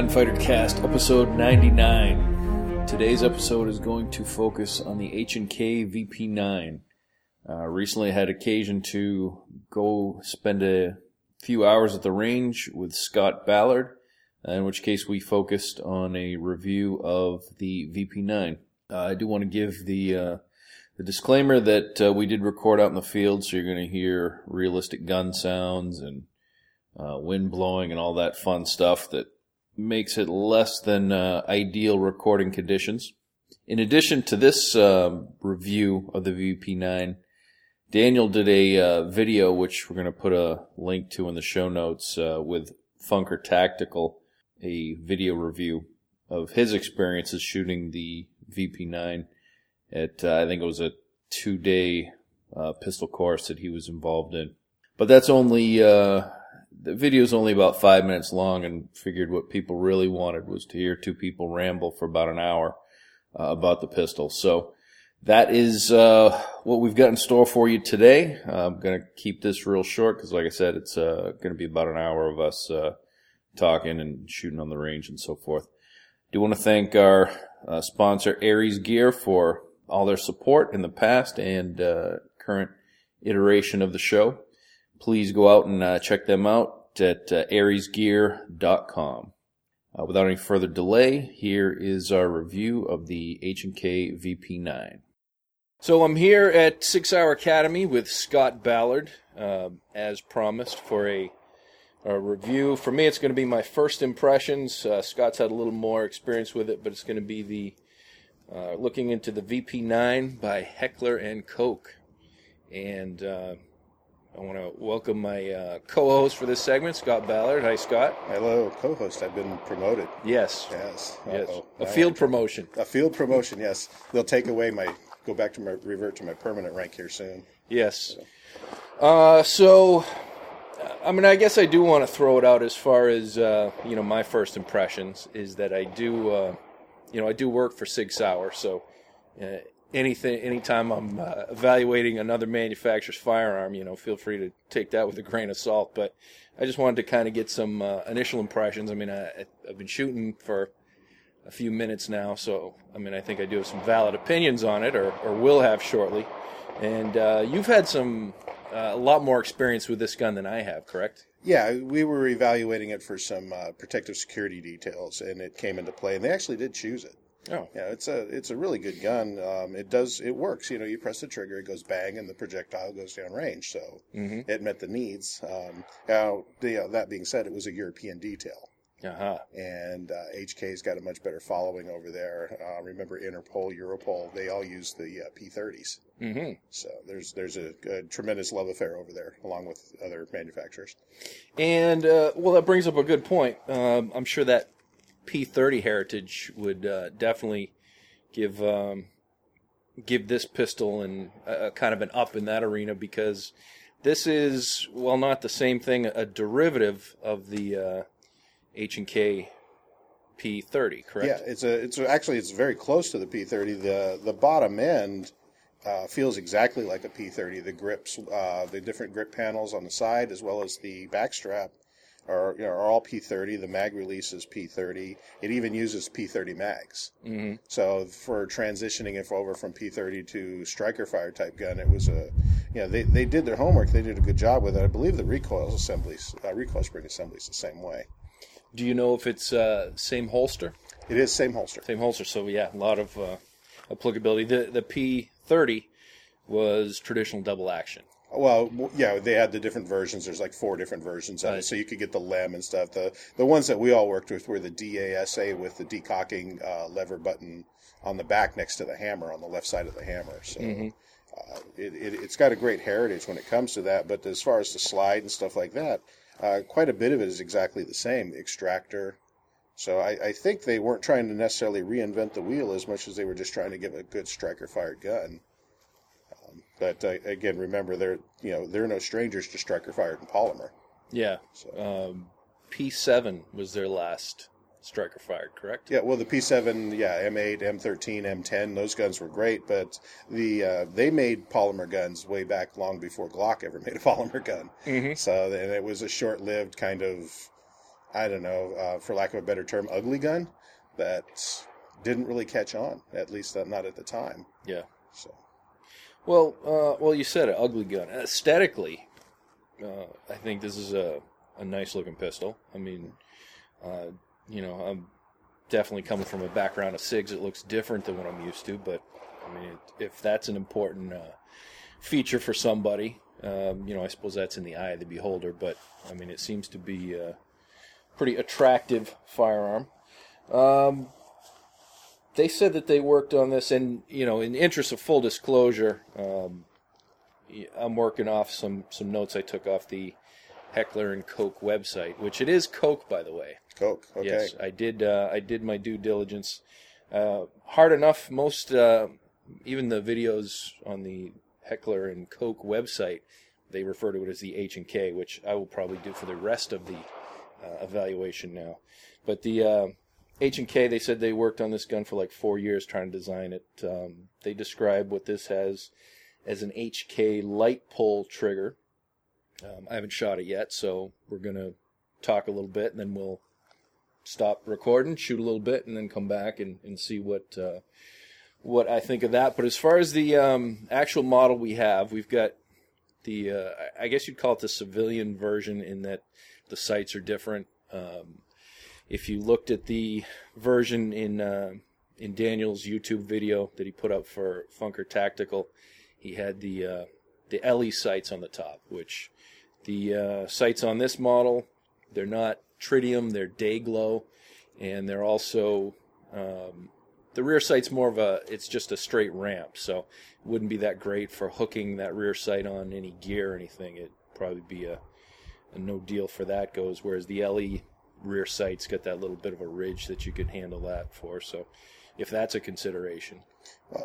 Gunfighter Cast, episode 99. Today's episode is going to focus on the H&K VP9. Uh, recently had occasion to go spend a few hours at the range with Scott Ballard, uh, in which case we focused on a review of the VP9. Uh, I do want to give the uh, the disclaimer that uh, we did record out in the field, so you're going to hear realistic gun sounds and uh, wind blowing and all that fun stuff that makes it less than uh, ideal recording conditions. In addition to this um, review of the VP9, Daniel did a uh, video, which we're going to put a link to in the show notes, uh, with Funker Tactical, a video review of his experiences shooting the VP9 at, uh, I think it was a two day uh, pistol course that he was involved in. But that's only the video is only about five minutes long and figured what people really wanted was to hear two people ramble for about an hour uh, about the pistol. So that is uh, what we've got in store for you today. Uh, I'm going to keep this real short because, like I said, it's uh, going to be about an hour of us uh, talking and shooting on the range and so forth. Do want to thank our uh, sponsor Ares Gear for all their support in the past and current iteration of the show please go out and uh, check them out at uh, aresgear.com. Uh, without any further delay, here is our review of the H&K VP9. So I'm here at Sig Sauer Academy with Scott Ballard, uh, as promised, for a, a, review. For me, it's going to be my first impressions. Uh, Scott's had a little more experience with it, but it's going to be the uh, looking into the VP9 by Heckler and Koch. And uh, I want to welcome my uh, co-host for this segment, Scott Ballard. Hi, Scott. Hello, co-host. I've been promoted. Yes. Yes. Yes. A field promotion. A field promotion. Yes. They'll take away my go back to my revert to my permanent rank here soon. Yes. Uh, so, I mean, I guess I do want to throw it out as far as uh, you know. My first impressions is that I do, uh, you know, I do work for Sig Sauer, so uh, anything anytime I'm uh, evaluating another manufacturer's firearm, you know, feel free to take that with a grain of salt. But I just wanted to kind of get some uh, initial impressions. I mean, I, have been shooting for a few minutes now, so I mean, I think I do have some valid opinions on it, or, or will have shortly. And uh, you've had some uh, a lot more experience with this gun than I have, correct? Yeah, we were evaluating it for some uh, protective security details, and it came into play, and they actually did choose it. Oh, yeah, it's a it's a really good gun. Um, it does it works. You know, you press the trigger, it goes bang, and the projectile goes down range. So mm-hmm. it met the needs. Um, now, the, uh, that being said, it was a European detail. Uh-huh. And uh, HK's got a much better following over there. Uh, remember Interpol, Europol, they all use the uh, P30s. Mm-hmm. So there's there's a, a, tremendous love affair over there, along with other manufacturers. And uh, well, that brings up a good point. Um, I'm sure that P30 heritage would uh, definitely give um, give this pistol and a, kind of an up in that arena because this is well not the same thing a derivative of the uh, H and K P30 correct? Yeah it's a it's a, actually it's very close to the P30 the the bottom end uh, feels exactly like a P30 the grips uh, the different grip panels on the side as well as the back strap are, you know, are all P30. The mag release is P30. It even uses P30 mags. Mm-hmm. So for transitioning it over from P30 to striker fire type gun, it was a, you know, they, they did their homework. They did a good job with it. I believe the recoil assemblies, uh, recoil spring assembly is the same way. Do you know if it's uh, same holster? It is same holster. Same holster. So yeah, a lot of uh, applicability. The the P30 was traditional double action. Well, yeah, they had the different versions. There's like four different versions of it, so you could get the LEM and stuff. The the ones that we all worked with were the DASA with the decocking uh, lever button on the back next to the hammer on the left side of the hammer. So mm-hmm. uh, it, it, has got a great heritage when it comes to that. But as far as the slide and stuff like that, uh, quite a bit of it is exactly the same. The Extractor. So I, I think they weren't trying to necessarily reinvent the wheel as much as they were just trying to give a good striker fired gun. But uh, again, remember they're you know they're no strangers to striker fired and polymer. Yeah. So. Um, P7 was their last striker fired, correct? Yeah. Well, the P7, yeah, M8, M13, M10, those guns were great, but the uh, they made polymer guns way back long before Glock ever made a polymer gun. Mm-hmm. So and it was a short lived kind of I don't know, uh, for lack of a better term, ugly gun that didn't really catch on, at least not at the time. Yeah. So, Well, uh, well, you said it, ugly gun. Aesthetically, uh, I think this is a, a nice looking pistol. I mean, uh, you know, I'm definitely coming from a background of SIGs. It looks different than what I'm used to, but I mean, if that's an important uh, feature for somebody, um, you know, I suppose that's in the eye of the beholder. But I mean, it seems to be a pretty attractive firearm. Um, they said that they worked on this, and you know, in the interest of full disclosure, um, I'm working off some some notes I took off the Heckler and Koch website, which it is Koch, by the way. Coke. Okay. Yes, I did. Uh, I did my due diligence. Uh, hard enough. Most, uh, even the videos on the Heckler and Koch website, they refer to it as the H and K, which I will probably do for the rest of the uh, evaluation now. But the uh, H and K, they said they worked on this gun for like four years trying to design it. Um, they describe what this has as an HK light pull trigger. Um, I haven't shot it yet, so we're gonna talk a little bit, and then we'll stop recording, shoot a little bit, and then come back and, and see what uh, what I think of that. But as far as the um, actual model we have, we've got the uh, I guess you'd call it the civilian version in that the sights are different. Um, if you looked at the version in uh, in Daniel's YouTube video that he put up for Funker Tactical, he had the uh, the LE sights on the top, which the uh, sights on this model they're not tritium, they're day glow, and they're also um, the rear sight's more of a it's just a straight ramp, so it wouldn't be that great for hooking that rear sight on any gear or anything. It'd probably be a, a no deal for that goes. Whereas the LE rear sight's got that little bit of a ridge that you could handle that for. So if that's a consideration,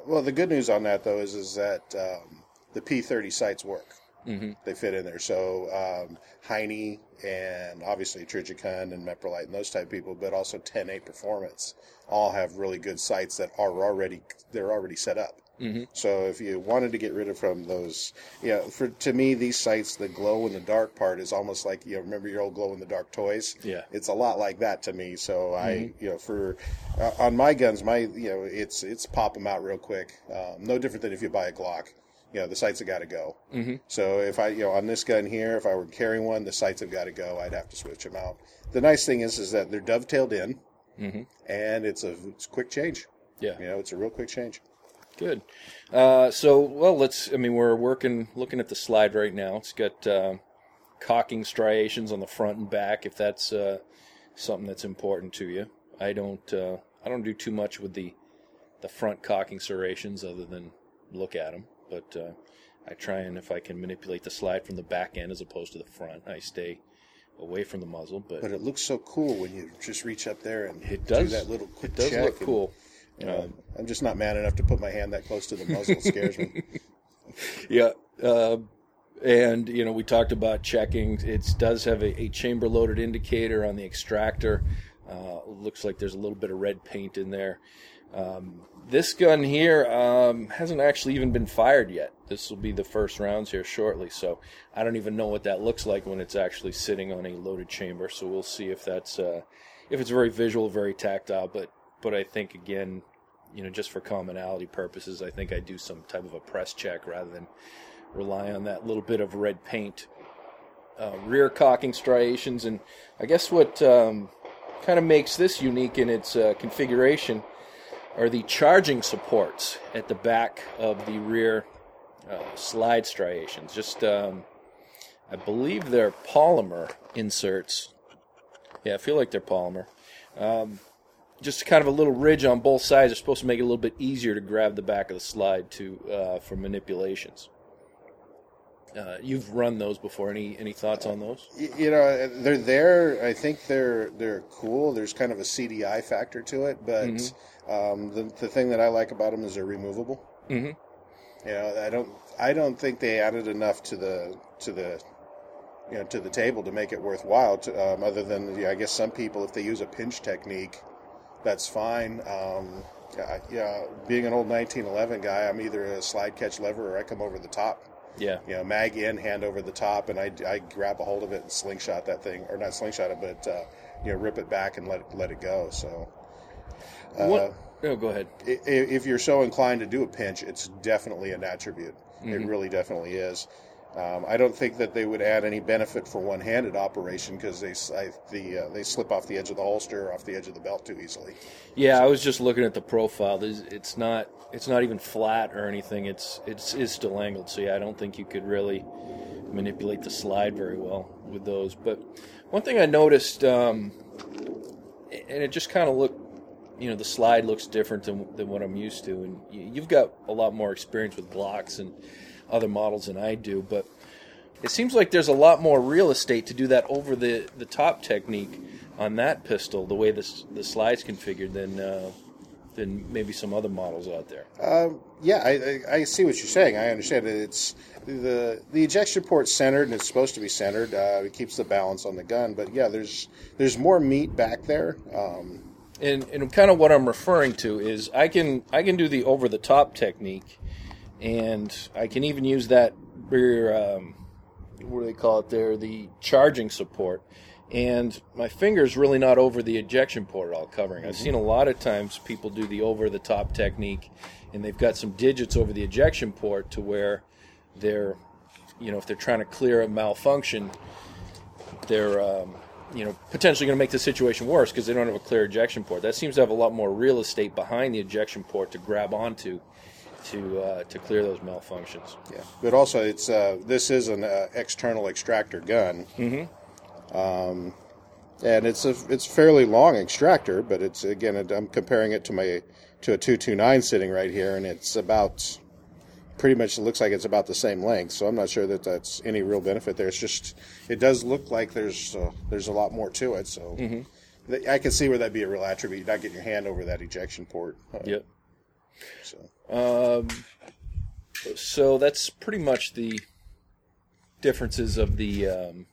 Well, the good news on that though is is that um, the P30 sights work. mm-hmm. They fit in there. So um, Heinie and obviously Trijicon and Meprolight and those type of people, but also 10-8 Performance, all have really good sights that are already they're already set up. Mm-hmm. So if you wanted to get rid of from those, you know, for to me these sights, the glow in the dark part is almost like you know, remember your old glow in the dark toys. Yeah. it's a lot like that to me. So I, you know, for uh, on my guns, my you know, it's it's pop them out real quick. Um, no different than if you buy a Glock. You know, the sights have got to go. Mm-hmm. So if I, you know, on this gun here, if I were carrying one, the sights have got to go. I'd have to switch them out. The nice thing is, is that they're dovetailed in, Mm-hmm. and it's a it's a quick change. Yeah. You know, it's a real quick change. Good. Uh, so, well, let's. I mean, we're working, looking at the slide right now. It's got uh, cocking striations on the front and back. If that's uh, something that's important to you, I don't. Uh, I don't do too much with the the front cocking serrations other than look at them. But uh, I try and if I can manipulate the slide from the back end as opposed to the front, I stay away from the muzzle. But, But it looks so cool when you just reach up there and it does. do that little quick it does check look cool. You know, I'm just not man enough to put my hand that close to the muzzle. It scares me. Yeah. Uh, and, you know, we talked about checking. It does have a, a chamber loaded indicator on the extractor. Uh, looks like there's a little bit of red paint in there. Um, this gun here um, hasn't actually even been fired yet. This will be the first rounds here shortly, so I don't even know what that looks like when it's actually sitting on a loaded chamber. So we'll see if that's uh, if it's very visual, very tactile. But but I think again, you know, just for commonality purposes, I think I do some type of a press check rather than rely on that little bit of red paint. Uh, rear cocking striations, and I guess what um, kind of makes this unique in its uh, configuration are the charging supports at the back of the rear uh, slide striations. Just, um, I believe they're polymer inserts. Yeah, I feel like they're polymer. Um, just kind of a little ridge on both sides are supposed to make it a little bit easier to grab the back of the slide to uh, for manipulations. Uh, you've run those before. Any any thoughts on those? You know, they're there. I think they're they're cool. There's kind of a CDI factor to it, but um, the the thing that I like about them is they're removable. Mm-hmm. You know, I don't I don't think they added enough to the to the you know to the table to make it worthwhile. To, um, other than yeah, I guess some people, if they use a pinch technique, that's fine. Um, yeah, yeah, being an old 1911 guy, I'm either a slide catch lever or I come over the top. Yeah. You know, mag in, hand over the top, and I, I grab a hold of it and slingshot that thing, or not slingshot it, but uh, you know, rip it back and let it, let it go. So. Uh, what? Oh, go ahead. if you're so inclined to do a pinch, it's definitely an attribute. Mm-hmm. It really definitely is. Um, I don't think that they would add any benefit for one-handed operation because they I, the uh, they slip off the edge of the holster, or off the edge of the belt too easily. Yeah, I was just looking at the profile. It's not it's not even flat or anything. It's it's is still angled. So yeah, I don't think you could really manipulate the slide very well with those. But one thing I noticed, um, and it just kind of looked, you know, the slide looks different than than what I'm used to. And you- you've got a lot more experience with Glocks and other models than I do, but it seems like there's a lot more real estate to do that over the, the top technique on that pistol, the way this the slide's configured, than uh, than maybe some other models out there. Um, yeah, I, I, I see what you're saying. I understand it. It's the the ejection port's centered and it's supposed to be centered. Uh, it keeps the balance on the gun, but yeah, there's there's more meat back there. Um, And and kind of what I'm referring to is I can I can do the over the top technique, and I can even use that rear um, what do they call it there the charging support. And my finger's really not over the ejection port at all covering. I've seen a lot of times people do the over the top technique, and they've got some digits over the ejection port to where they're, you know, if they're trying to clear a malfunction, they're um, you know potentially going to make the situation worse because they don't have a clear ejection port. That seems to have a lot more real estate behind the ejection port to grab onto to uh, to clear those malfunctions. Yeah, but also it's uh, this is an uh, external extractor gun, mm-hmm. um, and it's a it's fairly long extractor. But it's again I'm comparing it to my to a two two nine sitting right here, and it's about pretty much it looks like it's about the same length. So I'm not sure that that's any real benefit there. It's just it does look like there's uh, there's a lot more to it. So th- I can see where that'd be a real attribute. You're not getting your hand over that ejection port. Uh, Yep. So. Um, so that's pretty much the differences of the um,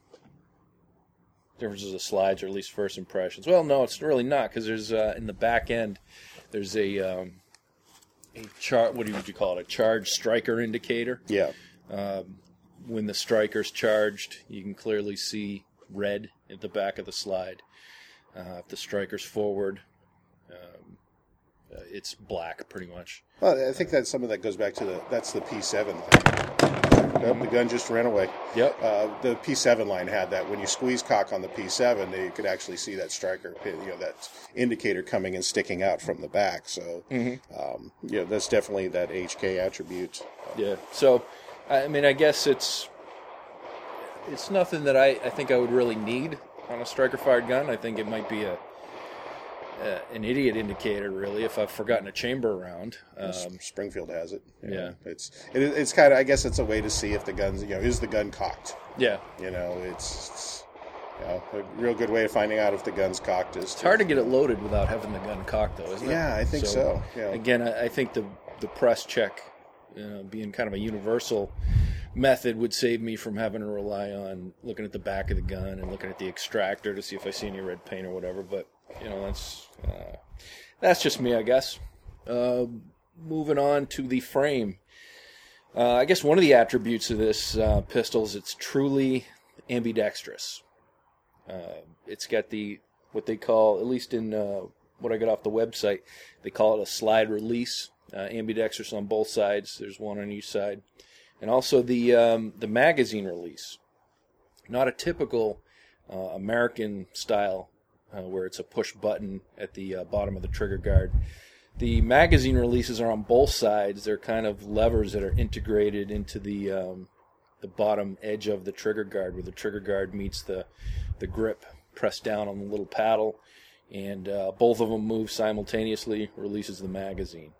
differences of slides, or at least first impressions. Well, no, it's really not because there's uh, in the back end there's a um, a chart. What would you call it? A charge striker indicator. Yeah. When the striker's charged, you can clearly see red at the back of the slide. Uh, if the striker's forward, um, uh, it's black pretty much. Well, I think that some of that goes back to the that's the P7 thing. Nope, the gun just ran away. Yep. Uh, the P7 line had that. When you squeeze cock on the P7, you could actually see that striker, you know, that indicator coming and sticking out from the back. So, um, you know, that's definitely that HK attribute. Yeah. So, I mean, I guess it's it's nothing that I, I think I would really need on a striker fired gun. I think it might be a, a an idiot indicator, really, if I've forgotten a chamber around. Um, Springfield has it. you yeah. it's it, it's kind of I guess it's a way to see if the guns, you know, is the gun cocked. yeah. You know, it's, it's you know, a real good way of finding out if the gun's cocked is It's hard to get it loaded without having the gun cocked, though, isn't it? Yeah, I think so, yeah. Again, I, I think the the press check, uh, being kind of a universal method, would save me from having to rely on looking at the back of the gun and looking at the extractor to see if I see any red paint or whatever. But you know, that's uh, that's just me, I guess. Uh, moving on to the frame. Uh, I guess one of the attributes of this uh, pistol is it's truly ambidextrous. Uh, it's got the what they call, at least in uh, what I got off the website, they call it a slide release. Ambidextrous on both sides. There's one on each side, and also the um, the magazine release. Not a typical American style uh, where it's a push button at the uh, bottom of the trigger guard. The magazine releases are on both sides. They're kind of levers that are integrated into the um, the bottom edge of the trigger guard, where the trigger guard meets the the grip, pressed down on the little paddle, and uh, both of them move simultaneously. Releases the magazine.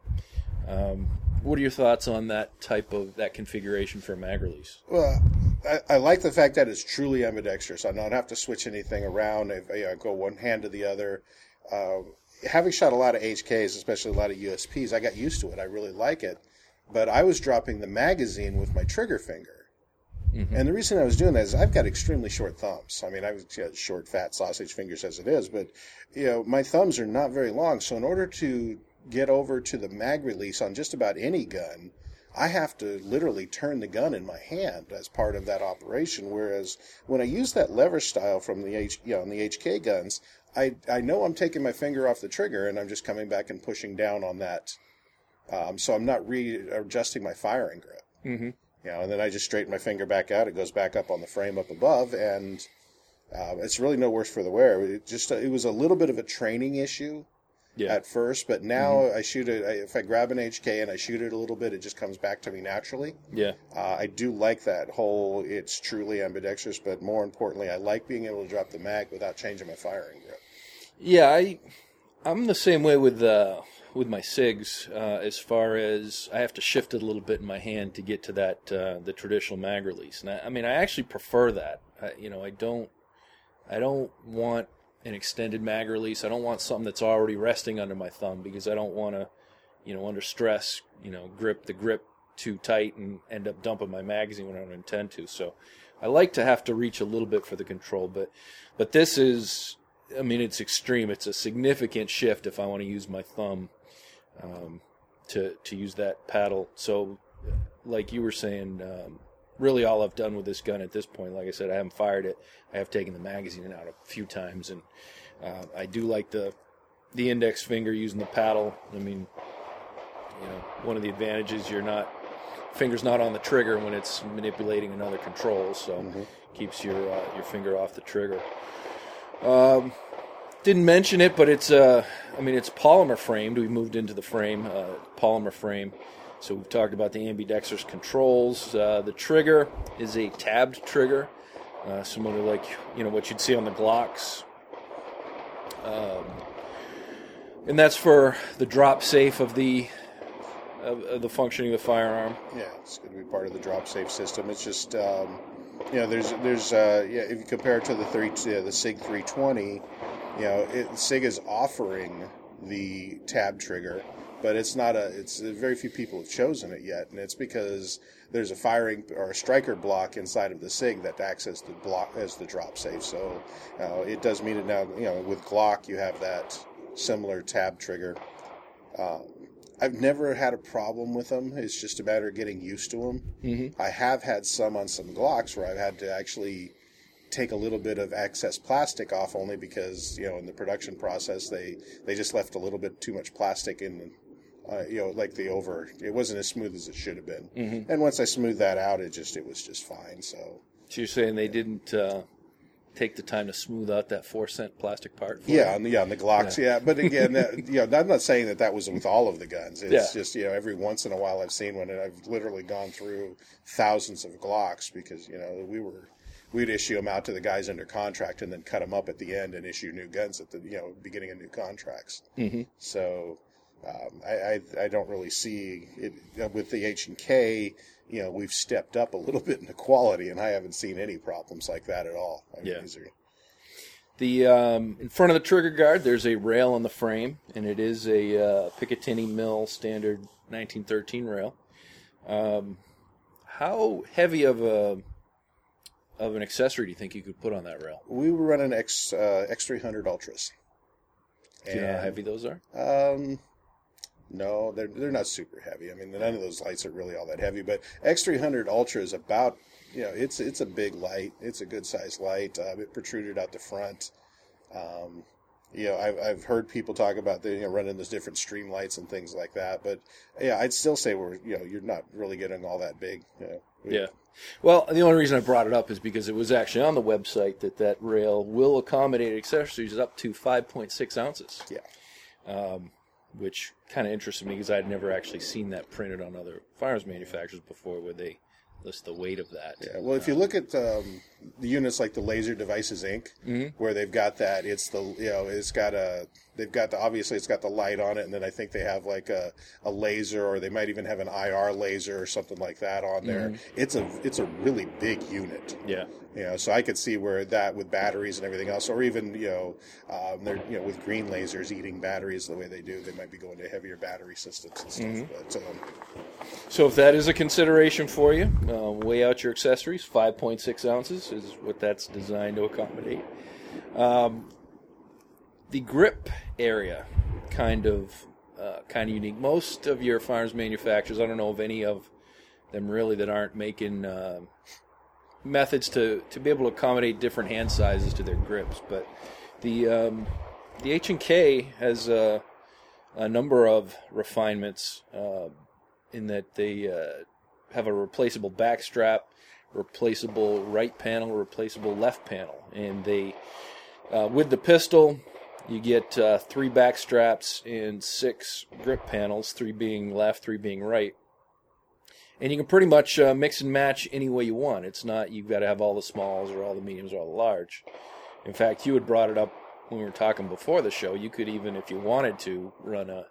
Um, what are your thoughts on that type of that configuration for a mag release? Well, I, I like the fact that it's truly ambidextrous. I don't have to switch anything around. I, you know, go one hand to the other. Uh, having shot a lot of HKs, especially a lot of USPs, I got used to it. I really like it. But I was dropping the magazine with my trigger finger. And the reason I was doing that is I've got extremely short thumbs. I mean, I've got short, fat sausage fingers as it is, but you know, my thumbs are not very long. So in order to get over to the mag release on just about any gun, I have to literally turn the gun in my hand as part of that operation. Whereas when I use that lever style from the H, you know, on the HK guns, I I know I'm taking my finger off the trigger and I'm just coming back and pushing down on that. Um, so I'm not readjusting my firing grip. Mm-hmm. You know, and then I just straighten my finger back out. It goes back up on the frame up above, and uh, it's really no worse for the wear. It just it was a little bit of a training issue Yeah. at first, but now I shoot it. I, if I grab an HK and I shoot it a little bit, it just comes back to me naturally. yeah. Uh, I do like that whole. It's truly ambidextrous, but more importantly, I like being able to drop the mag without changing my firing grip. Yeah, I I'm the same way with uh, with my SIGs uh, as far as I have to shift it a little bit in my hand to get to that uh, the traditional mag release. And I, I mean, I actually prefer that. I, you know, I don't I don't want an extended mag release. I don't want something that's already resting under my thumb because I don't want to, you know, under stress, you know, grip the grip too tight and end up dumping my magazine when I don't intend to. So I like to have to reach a little bit for the control, but but this is I mean it's extreme. It's a significant shift if I want to use my thumb um, to to use that paddle. So like you were saying, um, really all I've done with this gun at this point, like I said, I haven't fired it. I have taken the magazine out a few times, and uh, I do like the the index finger using the paddle. I mean, you know, one of the advantages you're not finger's not on the trigger when it's manipulating another control, so keeps your uh, your finger off the trigger. Um, didn't mention it, but it's uh, I mean, it's polymer framed. We moved into the frame, uh, polymer frame. So we've talked about the ambidextrous controls. Uh, the trigger is a tabbed trigger, uh, similar to like you know what you'd see on the Glocks. Um, and that's for the drop safe of the of, of the functioning of the firearm. Yeah, it's going to be part of the drop safe system. It's just, um, you know, there's there's uh, yeah, if you compare it to the three uh, the Sig 320, you know, it, Sig is offering the tab trigger, but it's not a. It's very few people have chosen it yet, and it's because there's a firing or a striker block inside of the Sig that acts as the block as the drop safe. So uh, it does mean it now. You know, with Glock you have that similar tab trigger. Um, I've never had a problem with them. It's just a matter of getting used to them. Mm-hmm. I have had some on some Glocks where I've had to actually take a little bit of excess plastic off only because you know in the production process they they just left a little bit too much plastic in uh, you know like the over it wasn't as smooth as it should have been Mhm. and once I smoothed that out it just it was just fine so So you're saying they didn't uh, take the time to smooth out that four cent plastic part? For yeah on the yeah on the Glocks yeah, but again that, you know I'm not saying that that was with all of the guns it's Yeah. just you know every once in a while I've seen one and I've literally gone through thousands of Glocks because you know we were we'd issue them out to the guys under contract and then cut them up at the end and issue new guns at the you know beginning of new contracts. Mhm. So um, I, I I don't really see it with the H and K. You know, we've stepped up a little bit in the quality, and I haven't seen any problems like that at all. I mean, Yeah. are- The um, in front of the trigger guard, there's a rail on the frame, and it is a uh, Picatinny Mil standard 1913 rail. Um, how heavy of a of an accessory do you think you could put on that rail? we were running X uh, X three hundred ultras. Do you know how heavy those are? Um, no, they're they're not super heavy. I mean, none of those lights are really all that heavy. But X300 Ultra is about, you know, it's it's a big light. It's a good sized light. Uh, it protruded out the front. Um, you know, I've I've heard people talk about the, you know running those different Streamlights and things like that. But yeah, I'd still say we're you know you're not really getting all that big. You know. We- Yeah. Well, the only reason I brought it up is because it was actually on the website that that rail will accommodate accessories up to 5.6 ounces. Yeah. Um, which kind of interested me because I'd never actually seen that printed on other firearms manufacturers before, where they list the weight of that. Yeah, well, if you look at um, the units like the Laser Devices Inc., where they've got that, it's the you know it's got a they've got the obviously it's got the light on it, and then I think they have like a, a laser, or they might even have an IR laser or something like that on there. It's a it's a really big unit. Yeah. You know, so I could see where that with batteries and everything else, or even you know, um, they're you know with green lasers eating batteries the way they do, they might be going to heavier battery systems and stuff. But um, So if that is a consideration for you, uh, weigh out your accessories. 5.6 ounces is what that's designed to accommodate. Um, the grip area, kind of, uh, kind of unique. Most of your firearms manufacturers, I don't know of any of them really that aren't making uh, methods to, to be able to accommodate different hand sizes to their grips. But the um, the H and K has a, a number of refinements uh, in that they uh, have a replaceable back strap, replaceable right panel, replaceable left panel, and they uh, with the pistol. You get uh, three back straps and six grip panels, three being left, three being right and you can pretty much uh, mix and match any way you want. It's not you've got to have all the smalls or all the mediums or all the large. In fact, you had brought it up when we were talking before the show. You could even, if you wanted to, run a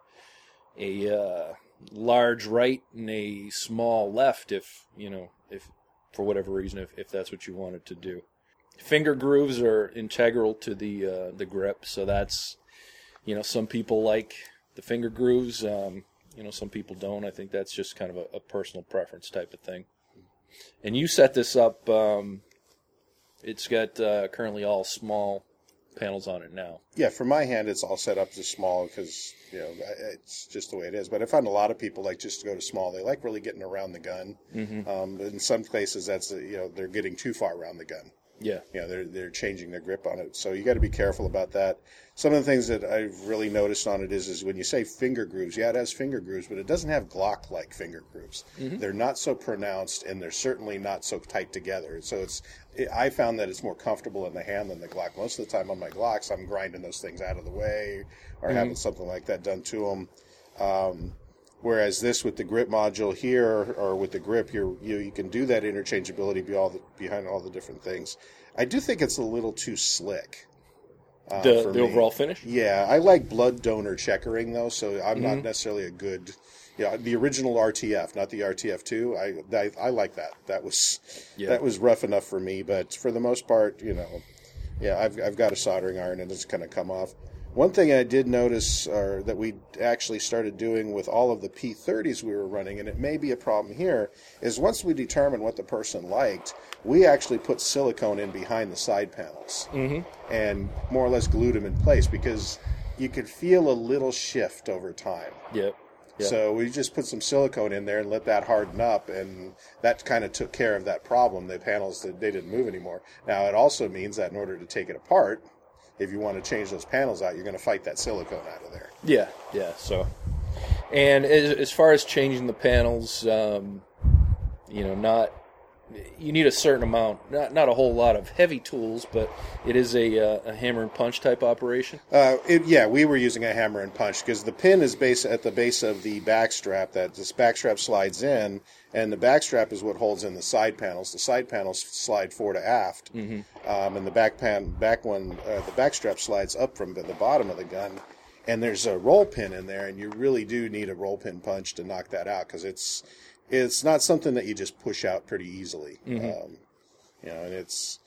a uh, large right and a small left, if you know, if for whatever reason, if, if that's what you wanted to do. Finger grooves are integral to the uh, the grip, so that's you know some people like the finger grooves. Um, you know, some people don't. I think that's just kind of a, a personal preference type of thing. And you set this up. Um, it's got uh, currently all small panels on it now. Yeah, for my hand, it's all set up as small because you know it's just the way it is. But I find a lot of people like just to go to small. They like really getting around the gun. Mm-hmm. Um, in some cases, that's you know they're getting too far around the gun. Yeah. You know, they're they're changing their grip on it. So you got to be careful about that. Some of the things that I've really noticed on it is is when you say finger grooves, yeah, it has finger grooves, but it doesn't have Glock like finger grooves. Mm-hmm. They're not so pronounced and they're certainly not so tight together. So it's it, I found that it's more comfortable in the hand than the Glock. Most of the time on my Glocks, I'm grinding those things out of the way or mm-hmm. having something like that done to them. Um, Whereas this with the grip module here or with the grip, you you you can do that interchangeability be all the, behind all the different things. I do think it's a little too slick. Uh, the the overall finish. Yeah, I like blood donor checkering though, so I'm mm-hmm. not necessarily a good. Yeah, the original RTF, not the RTF two. I, I, I like that. That was yeah. that was rough enough for me, but for the most part, you know, yeah, I've I've got a soldering iron and it's kind of come off. One thing I did notice that we actually started doing with all of the P30s we were running, and it may be a problem here, is once we determined what the person liked, we actually put silicone in behind the side panels mm-hmm. and more or less glued them in place because you could feel a little shift over time. Yep. Yep. So we just put some silicone in there and let that harden up, and that kind of took care of that problem. The panels they didn't move anymore. Now it also means that in order to take it apart, if you want to change those panels out, you're going to fight that silicone out of there. Yeah, yeah. So, and as, as far as changing the panels, um, you know, not you need a certain amount, not not a whole lot of heavy tools, but it is a, uh, a hammer and punch type operation. Uh, it, yeah, we were using a hammer and punch because the pin is base at the base of the backstrap. That this backstrap slides in, and the backstrap is what holds in the side panels. The side panels slide fore to aft, mm-hmm. um, and the back pan back one uh, the back strap slides up from the bottom of the gun. And there's a roll pin in there, and you really do need a roll pin punch to knock that out because it's it's not something that you just push out pretty easily. Mm-hmm. Um, you know, and it's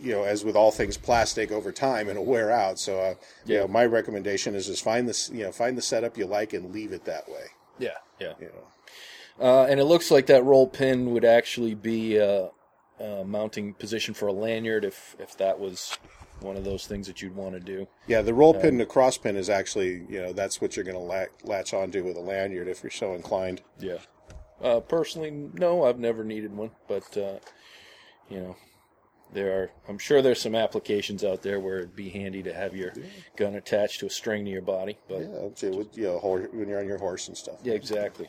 you know, as with all things plastic, over time it'll wear out. So, uh, yeah. you know, my recommendation is just find this, you know, find the setup you like and leave it that way. Yeah, yeah. You know. Uh, and it looks like that roll pin would actually be a, a, mounting position for a lanyard if if that was one of those things that you'd want to do. Yeah, the roll pin, um, the cross pin is actually, you know, that's what you're going to latch, latch onto with a lanyard if you're so inclined. Yeah. Uh, personally, no, I've never needed one, but uh, you know, there are. I'm sure there's some applications out there where it'd be handy to have your gun attached to a string to your body. But yeah, with, you know, when you're on your horse and stuff. Yeah, exactly,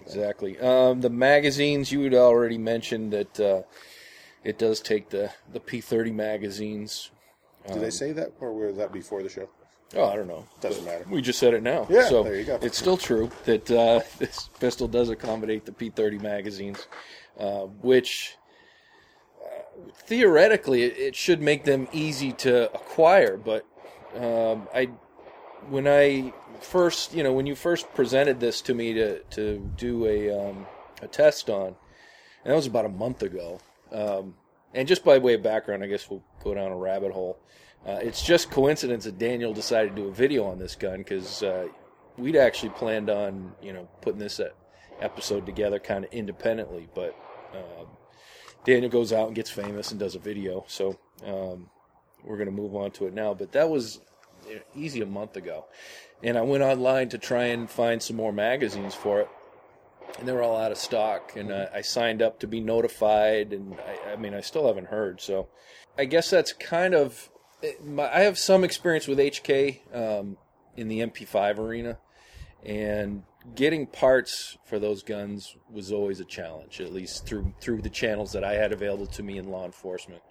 exactly. Um, the magazines you had already mentioned that uh, it does take the the P30 magazines. Did um, they say that, or was that before the show? Oh, I don't know. Doesn't matter. We just said it now. Yeah, so there you go. It's still true that uh, this pistol does accommodate the P30 magazines, uh, which uh, theoretically it, it, should make them easy to acquire. But um, I, when I first, you know, when you first presented this to me to to do a um, a test on, and that was about a month ago. Um, and just by way of background, I guess we'll go down a rabbit hole. Uh, it's just coincidence that Daniel decided to do a video on this gun because uh, we'd actually planned on you know putting this uh, episode together kind of independently, but um, Daniel goes out and gets famous and does a video, so um, we're going to move on to it now. But that was easy a month ago, and I went online to try and find some more magazines for it, and they were all out of stock. And uh, I signed up to be notified, and I, I mean, I still haven't heard. So I guess that's kind of. My, I have some experience with HK um, in the MP5 arena, and getting parts for those guns was always a challenge, at least through through the channels that I had available to me in law enforcement.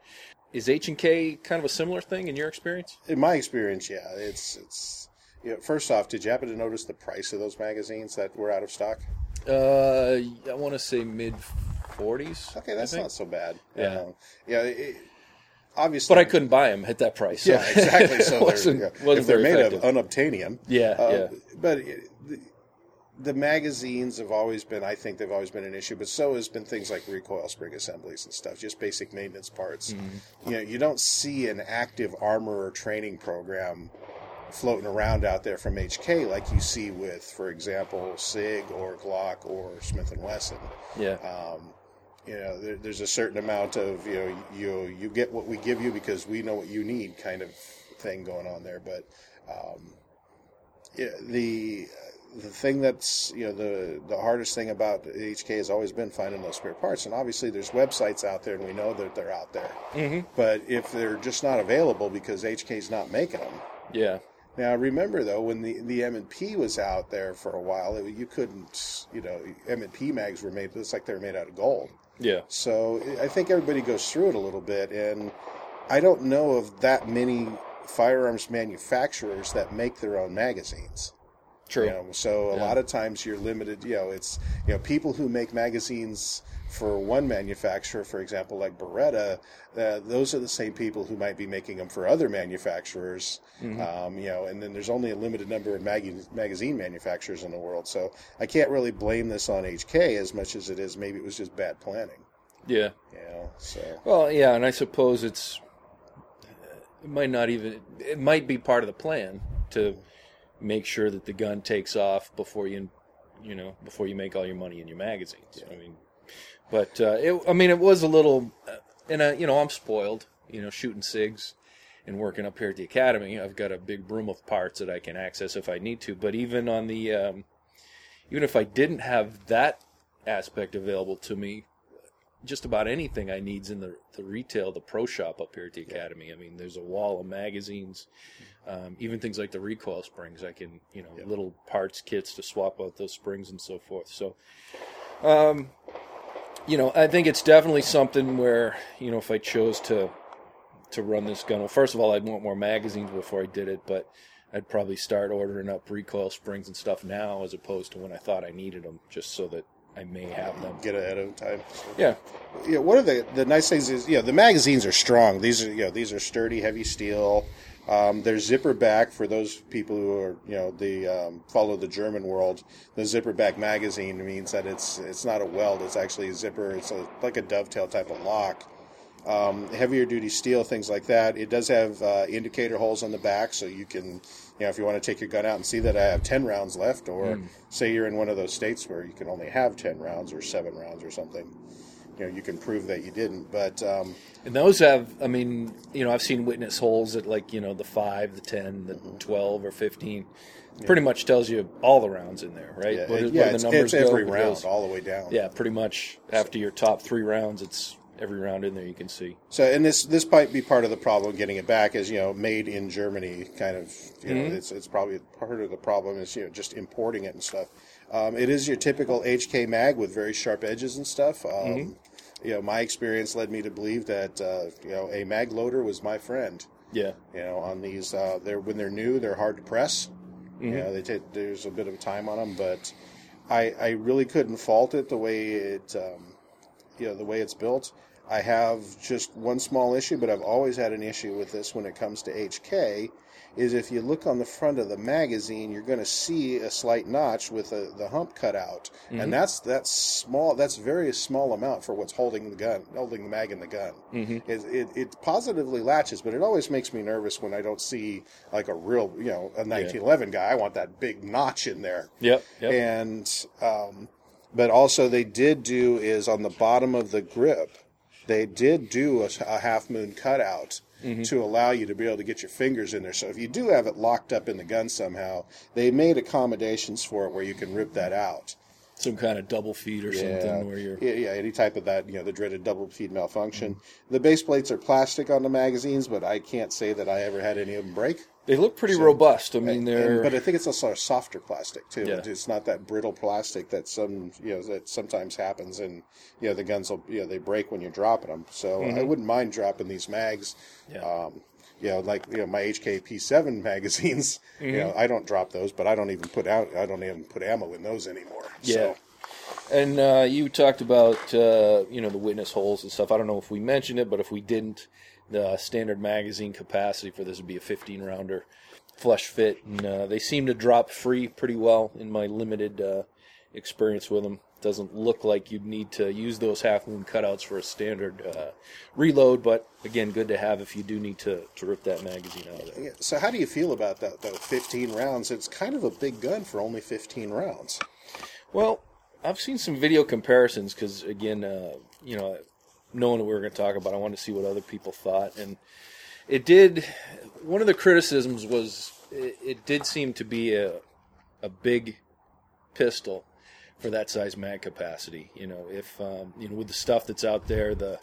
Is H and K kind of a similar thing in your experience? In my experience, yeah, it's it's. You know, first off, did you happen to notice the price of those magazines that were out of stock? Uh, I want to say mid forties. Okay, that's not so bad. Yeah. Um, yeah. It, obviously, But I couldn't buy them at that price. so Yeah, exactly. So they're, wasn't- yeah, wasn't if they're made effective. of unobtainium, Yeah, uh, yeah. But the, the magazines have always been, I think, they've always been an issue. But so has been things like recoil spring assemblies and stuff, just basic maintenance parts. Mm-hmm. You know, you don't see an active armorer training program floating around out there from HK like you see with, for example, Sig or Glock or Smith and Wesson yeah. um, you know, there, there's a certain amount of you know you you get what we give you because we know what you need kind of thing going on there. But um, yeah, the the thing that's you know the the hardest thing about HK has always been finding those spare parts, and obviously there's websites out there, and we know that they're out there. Mhm. But if they're just not available because HK's not making them, yeah. now remember though, when the the M and P was out there for a while, it, you couldn't, you know, M and P mags were made. It's like they were made out of gold. Yeah. So I think everybody goes through it a little bit, and I don't know of that many firearms manufacturers that make their own magazines. True. You know, so a Yeah. lot of times you're limited. You know, it's you know people who make magazines for one manufacturer, for example, like Beretta. Uh, those are the same people who might be making them for other manufacturers. Um, you know, and then there's only a limited number of mag- magazine manufacturers in the world. So I can't really blame this on HK as much as it is maybe it was just bad planning. Yeah. You know, so Well, yeah, and I suppose it's it might not even it might be part of the plan to make sure that the gun takes off before you you know before you make all your money in your magazines. I mean, but uh, it, I mean it was a little, uh, and uh, you know I'm spoiled. You know, shooting SIGs and working up here at the academy, I've got a big room of parts that I can access if I need to. But even on the um, even if I didn't have that aspect available to me, just about anything I need's in the, the retail, the pro shop up here at the academy. I mean, there's a wall of magazines, um, even things like the recoil springs. I can, you know, little parts kits to swap out those springs and so forth. So, um, you know, I think it's definitely something where, you know, if I chose to to run this gun, well, first of all, I'd want more magazines before I did it, but I'd probably start ordering up recoil springs and stuff now as opposed to when I thought I needed them, just so that I may have them. get ahead of time. Yeah, Yeah, one of the the nice things is, you know, the magazines are strong. These are, you know, these are sturdy, heavy steel. Um, they're zipper back for those people who are, you know, the um, follow the German world. The zipper back magazine means that it's it's not a weld; it's actually a zipper. It's a, like a dovetail type of lock. Um, heavier duty steel, things like that. It does have uh, indicator holes on the back, so you can, you know, if you want to take your gun out and see that I have ten rounds left, or say you're in one of those states where you can only have ten rounds or seven rounds or something, you know, you can prove that you didn't. But um, And those have, I mean, you know, I've seen witness holes at like, you know, the 5, the 10, the Mm-hmm. 12 or 15. Pretty much tells you all the rounds in there, right? yeah, What it- yeah, the numbers it's every round, goes- all the way down. Yeah, pretty much after your top three rounds, it's every round in there you can see. So, and this this might be part of the problem getting it back is you know made in Germany kind of you know it's it's probably part of the problem is you know just importing it and stuff. Um, it is your typical HK mag with very sharp edges and stuff. Um, You know, my experience led me to believe that uh, you know a mag loader was my friend. Yeah. You know, on these uh, they're when they're new, they're hard to press. You know, they take there's a bit of time on them, but I I really couldn't fault it the way it um, you know the way it's built. I have just one small issue, but I've always had an issue with this when it comes to HK. Is if you look on the front of the magazine, you're going to see a slight notch with a, the hump cut out, and that's that's small. That's very small amount for what's holding the gun, holding the mag in the gun. Mm-hmm. It, it, it positively latches, but it always makes me nervous when I don't see like a real, you know, a 1911 guy. I want that big notch in there. Yep. Yep. And um, but also they did do is on the bottom of the grip, they did do a, a half moon cutout mm-hmm. to allow you to be able to get your fingers in there. So if you do have it locked up in the gun somehow, they made accommodations for it where you can rip that out. some kind of double feed or Yeah, something where you're. yeah, yeah, any type of that, you know, the dreaded double feed malfunction. Mm-hmm. The base plates are plastic on the magazines, but I can't say that I ever had any of them break. They look pretty robust. I mean, they're. but I think it's also a softer plastic too. Yeah. It's not that brittle plastic that some you know that sometimes happens, and you know the guns will you know they break when you're dropping them. So I wouldn't mind dropping these mags. Mm-hmm. Yeah. Um, you know, like you know my HKP7 magazines. You know, I don't drop those, but I don't even put out. I don't even put ammo in those anymore. Yeah. So, And uh, you talked about uh, you know the witness holes and stuff. I don't know if we mentioned it, but if we didn't, the standard magazine capacity for this would be a 15 rounder, flush fit, and uh, they seem to drop free pretty well in my limited uh, experience with them. Doesn't look like you'd need to use those half moon cutouts for a standard uh, reload, but again, good to have if you do need to, to rip that magazine out of there. so how do you feel about that? Though 15 rounds, it's kind of a big gun for only 15 rounds. Well, I've seen some video comparisons because, again, uh, you know, knowing what we were going to talk about, I wanted to see what other people thought, and it did. One of the criticisms was it, it did seem to be a a big pistol for that size mag capacity. You know, if um, you know with the stuff that's out there, the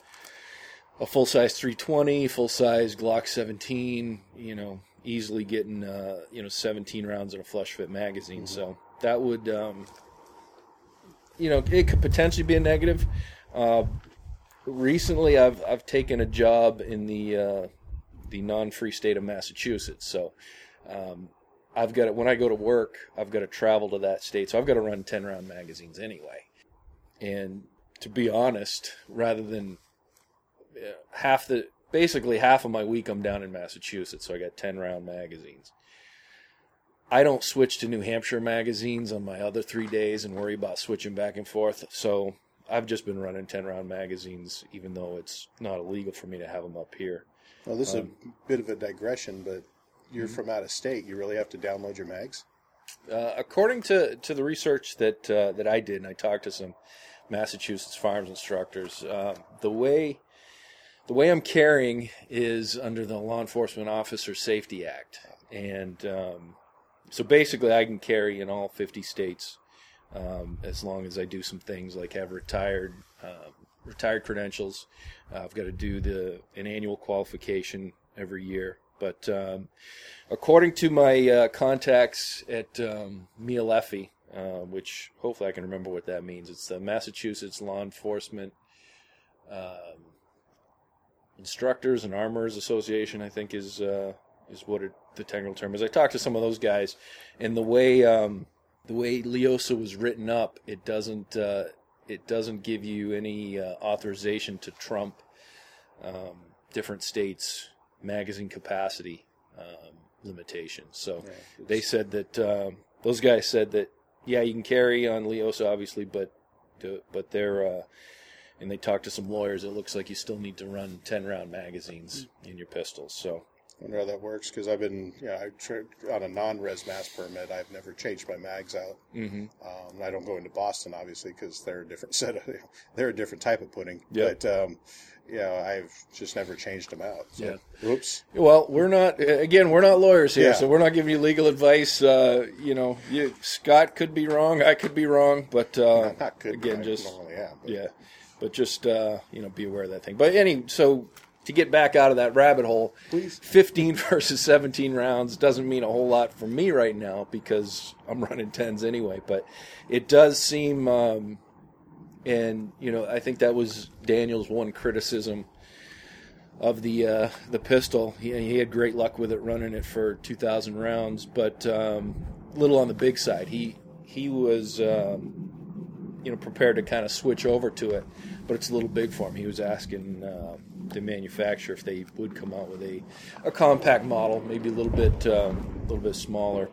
a full size 320, full size Glock 17, you know, easily getting uh, you know 17 rounds in a flush fit magazine. So that would um, you know, it could potentially be a negative. Uh, recently, I've I've taken a job in the uh, the non-free state of Massachusetts, so um, I've got to, when I go to work, I've got to travel to that state, so I've got to run ten round magazines anyway. And to be honest, rather than uh, half the basically half of my week, I'm down in Massachusetts, so I got ten round magazines. I don't switch to New Hampshire magazines on my other three days and worry about switching back and forth. So I've just been running 10 round magazines, even though it's not illegal for me to have them up here. Well, this is Um, a bit of a digression, but mm-hmm. you're from out of state. You really have to download your mags. Uh, according to, to the research that uh, that I did, and I talked to some Massachusetts farms instructors, uh, the way the way I'm carrying is under the Law Enforcement Officer Safety Act, and um, so basically I can carry in all 50 states um, as long as I do some things like have retired uh, retired credentials. Uh, I've got to do the an annual qualification every year. But um, according to my uh, contacts at um, uh, which hopefully I can remember what that means, it's the Massachusetts Law Enforcement um, Instructors and Armorers Association. I think is uh, is what it, the technical term is. I talked to some of those guys, and the way um, the way Leosa was written up, it doesn't uh, it doesn't give you any uh, authorization to trump um, different states' magazine capacity um, limitations. So they said that um, those guys said that yeah, you can carry on Leosa obviously, but but they're uh, and they talked to some lawyers. It looks like you still need to run ten round magazines in your pistols. So wonder how that works because I've been, you know, I tra- on a non-res mass permit. I've never changed my mags out. mm-hmm. Um, I don't go into Boston obviously because they're a different set of, they're a different type of pudding. Yeah. But um, you know, I've just never changed them out. So, Oops. Well, we're not. Again, we're not lawyers here, Yeah. so we're not giving you legal advice. Uh, you know, you, Scott could be wrong. I could be wrong, but uh, Not good. again, just normally am. But yeah, but just uh, you know, be aware of that thing. But any so to get back out of that rabbit hole, Please. fifteen versus seventeen rounds doesn't mean a whole lot for me right now because I'm running tens anyway. But it does seem, um, and you know, I think that was Daniel's one criticism of the uh, the pistol. He, he had great luck with it running it for 2,000 rounds, but um, little on the big side. He he was um, you know prepared to kind of switch over to it, but it's a little big for him. He was asking uh, the manufacturer if they would come out with a a compact model, maybe a little bit um, a little bit smaller.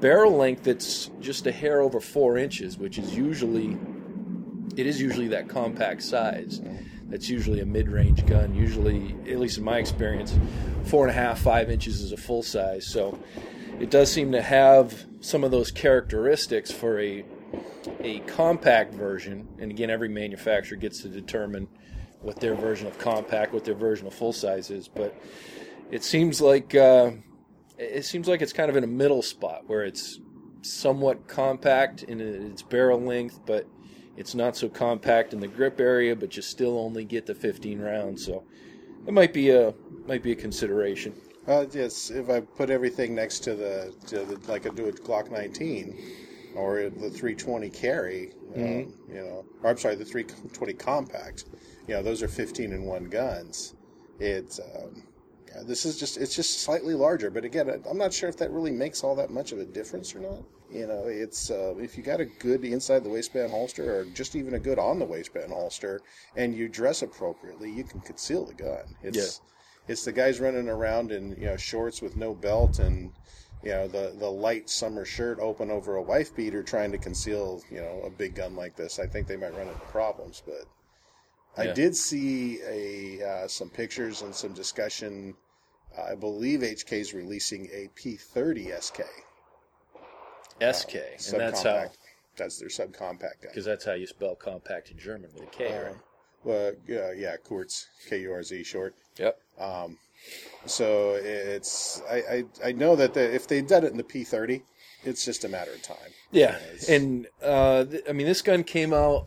Barrel length that's just a hair over four inches, which is usually it is usually that compact size. That's usually a mid-range gun. Usually, at least in my experience, four and a half, five inches is a full size. So it does seem to have some of those characteristics for a a compact version. And again, every manufacturer gets to determine what their version of compact, what their version of full size is. But it seems like uh, it seems like it's kind of in a middle spot where it's somewhat compact in its barrel length, but it's not so compact in the grip area, but you still only get the 15 rounds. So it might be a might be a consideration. Uh, yes, if I put everything next to the, to the like I do a Glock 19 or the 320 carry, um, you know, or I'm sorry, the 320 compact, you know, those are 15 and one guns. It's um, this is just it's just slightly larger, but again, I'm not sure if that really makes all that much of a difference or not. You know, it's uh, if you got a good inside the waistband holster, or just even a good on the waistband holster, and you dress appropriately, you can conceal the gun. It's it's the guys running around in you know shorts with no belt and you know the the light summer shirt open over a wife beater trying to conceal you know a big gun like this. I think they might run into problems, but. I did see a uh, some pictures and some discussion. I believe HK is releasing a P30 SK. SK, and that's how. That's their subcompact gun. because that's how you spell compact in German with a K, Uh, right? Well, yeah, yeah, Kurz, K U R Z short. Yep. So it's I, I I know that the, if they'd done it in the P30, it's just a matter of time. Yeah, it's- and uh, th- I mean, this gun came out.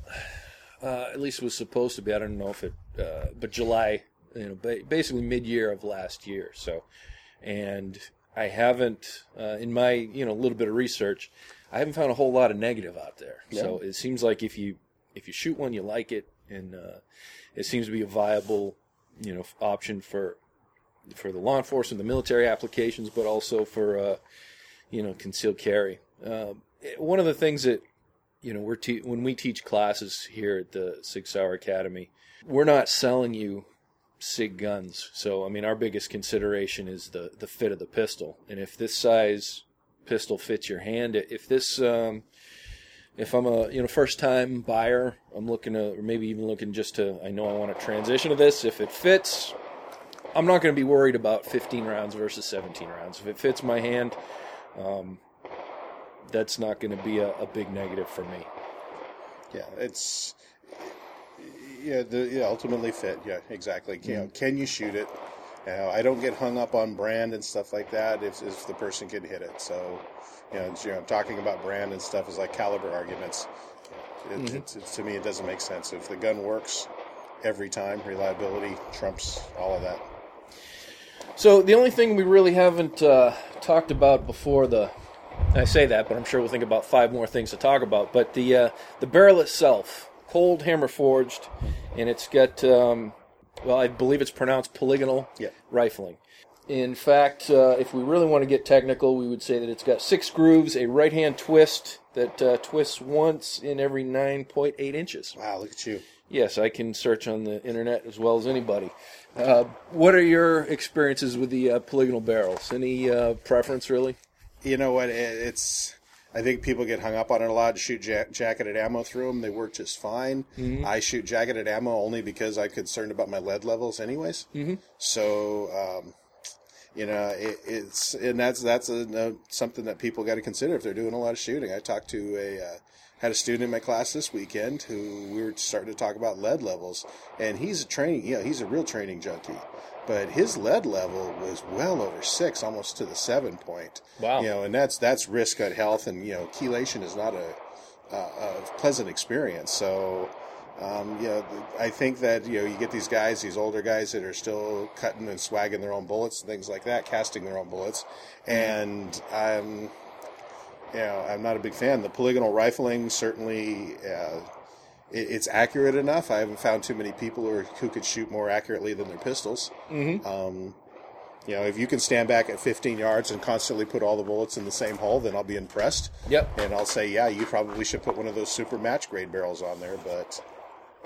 Uh, at least it was supposed to be. I don't know if it, uh, but July, you know, ba- basically mid-year of last year. So, and I haven't, uh, in my you know little bit of research, I haven't found a whole lot of negative out there. So it seems like if you if you shoot one, you like it, and uh, it seems to be a viable, you know, option for for the law enforcement, the military applications, but also for uh, you know concealed carry. Um, one of the things that you know we're te- when we teach classes here at the Sig Sauer Academy, we're not selling you Sig guns. So I mean, our biggest consideration is the the fit of the pistol, and if this size pistol fits your hand, if this um, if I'm a you know first time buyer, I'm looking to or maybe even looking just to I know I want to transition to this. If it fits, I'm not going to be worried about 15 rounds versus 17 rounds. If it fits my hand, um, that's not going to be a, a big negative for me. Yeah, it's yeah, the yeah, ultimately fit. Yeah, exactly. You know, mm-hmm. can you shoot it? You know, I don't get hung up on brand and stuff like that if, if the person can hit it. So, you know, you know, talking about brand and stuff is like caliber arguments. It, mm-hmm. it's, it's, to me, it doesn't make sense. If the gun works every time, reliability trumps all of that. So the only thing we really haven't uh, talked about before the, I say that, but I'm sure we'll think about five more things to talk about. But the uh, the barrel itself, cold hammer forged, and it's got, um, well, I believe it's pronounced polygonal Yeah. rifling. In fact, uh, if we really want to get technical, we would say that it's got six grooves, a right hand twist that uh, twists once in every 9.8 inches. Wow, look at you. Yes, I can search on the internet as well as anybody. Uh, what are your experiences with the uh, polygonal barrels? Any uh, preference, really? You know what? It's. I think people get hung up on it a lot. To shoot ja- jacketed ammo through them; they work just fine. I shoot jacketed ammo only because I'm concerned about my lead levels, anyways. Mm-hmm. So, um, you know, it, it's and that's that's a, no- something that people got to consider if they're doing a lot of shooting. I talked to a uh, had a student in my class this weekend who we were starting to talk about lead levels, and he's a training, you know, he's a real training junkie. But his lead level was well over six, almost to the seven point. Wow. You know, and that's that's risk at health, and you know, chelation is not a, a, a pleasant experience. So, um, you know, I think that you know you get these guys, these older guys that are still cutting and swaging their own bullets and things like that, casting their own bullets, and I'm, you know, I'm not a big fan. The polygonal rifling certainly. Uh, it- it's accurate enough. I haven't found too many people who, are, who could shoot more accurately than their pistols. Mm-hmm. Um, you know, if you can stand back at 15 yards and constantly put all the bullets in the same hole, then I'll be impressed. Yep. And I'll say, yeah, you probably should put one of those super match grade barrels on there. But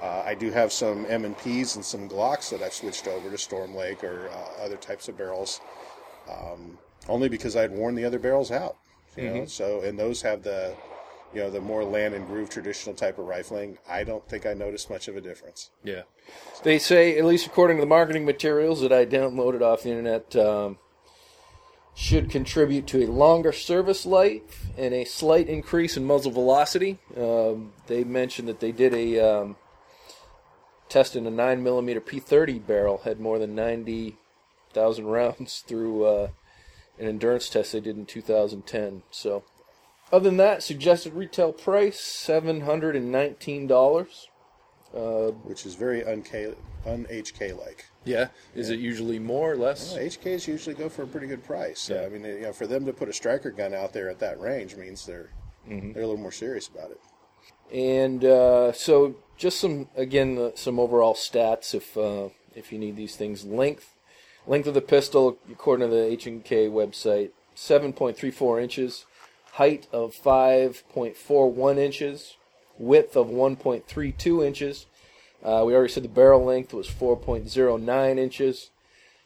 uh, I do have some M and P's and some Glocks that I've switched over to Storm Lake or uh, other types of barrels, um, only because I'd worn the other barrels out. You know, so and those have the, you know, the more land and groove traditional type of rifling. I don't think I noticed much of a difference. Yeah. They say, at least according to the marketing materials that I downloaded off the internet, um, should contribute to a longer service life and a slight increase in muzzle velocity. Um, they mentioned that they did a um, test in a 9mm P30 barrel, had more than 90,000 rounds through uh, an endurance test they did in 2010. So other than that, suggested retail price seven hundred and nineteen dollars. Uh, which is very un-K, un-HK like. yeah, is it usually more or less? Well, HKs usually go for a pretty good price. Yeah. I mean, you know, for them to put a striker gun out there at that range means they're Mm-hmm. they're a little more serious about it. And uh, so, just some again, some overall stats if uh, if you need these things. Length, length of the pistol, according to the H and K website, seven point three four inches. Height of five point four one inches. Width of one point three two inches. Uh, we already said the barrel length was four point zero nine inches.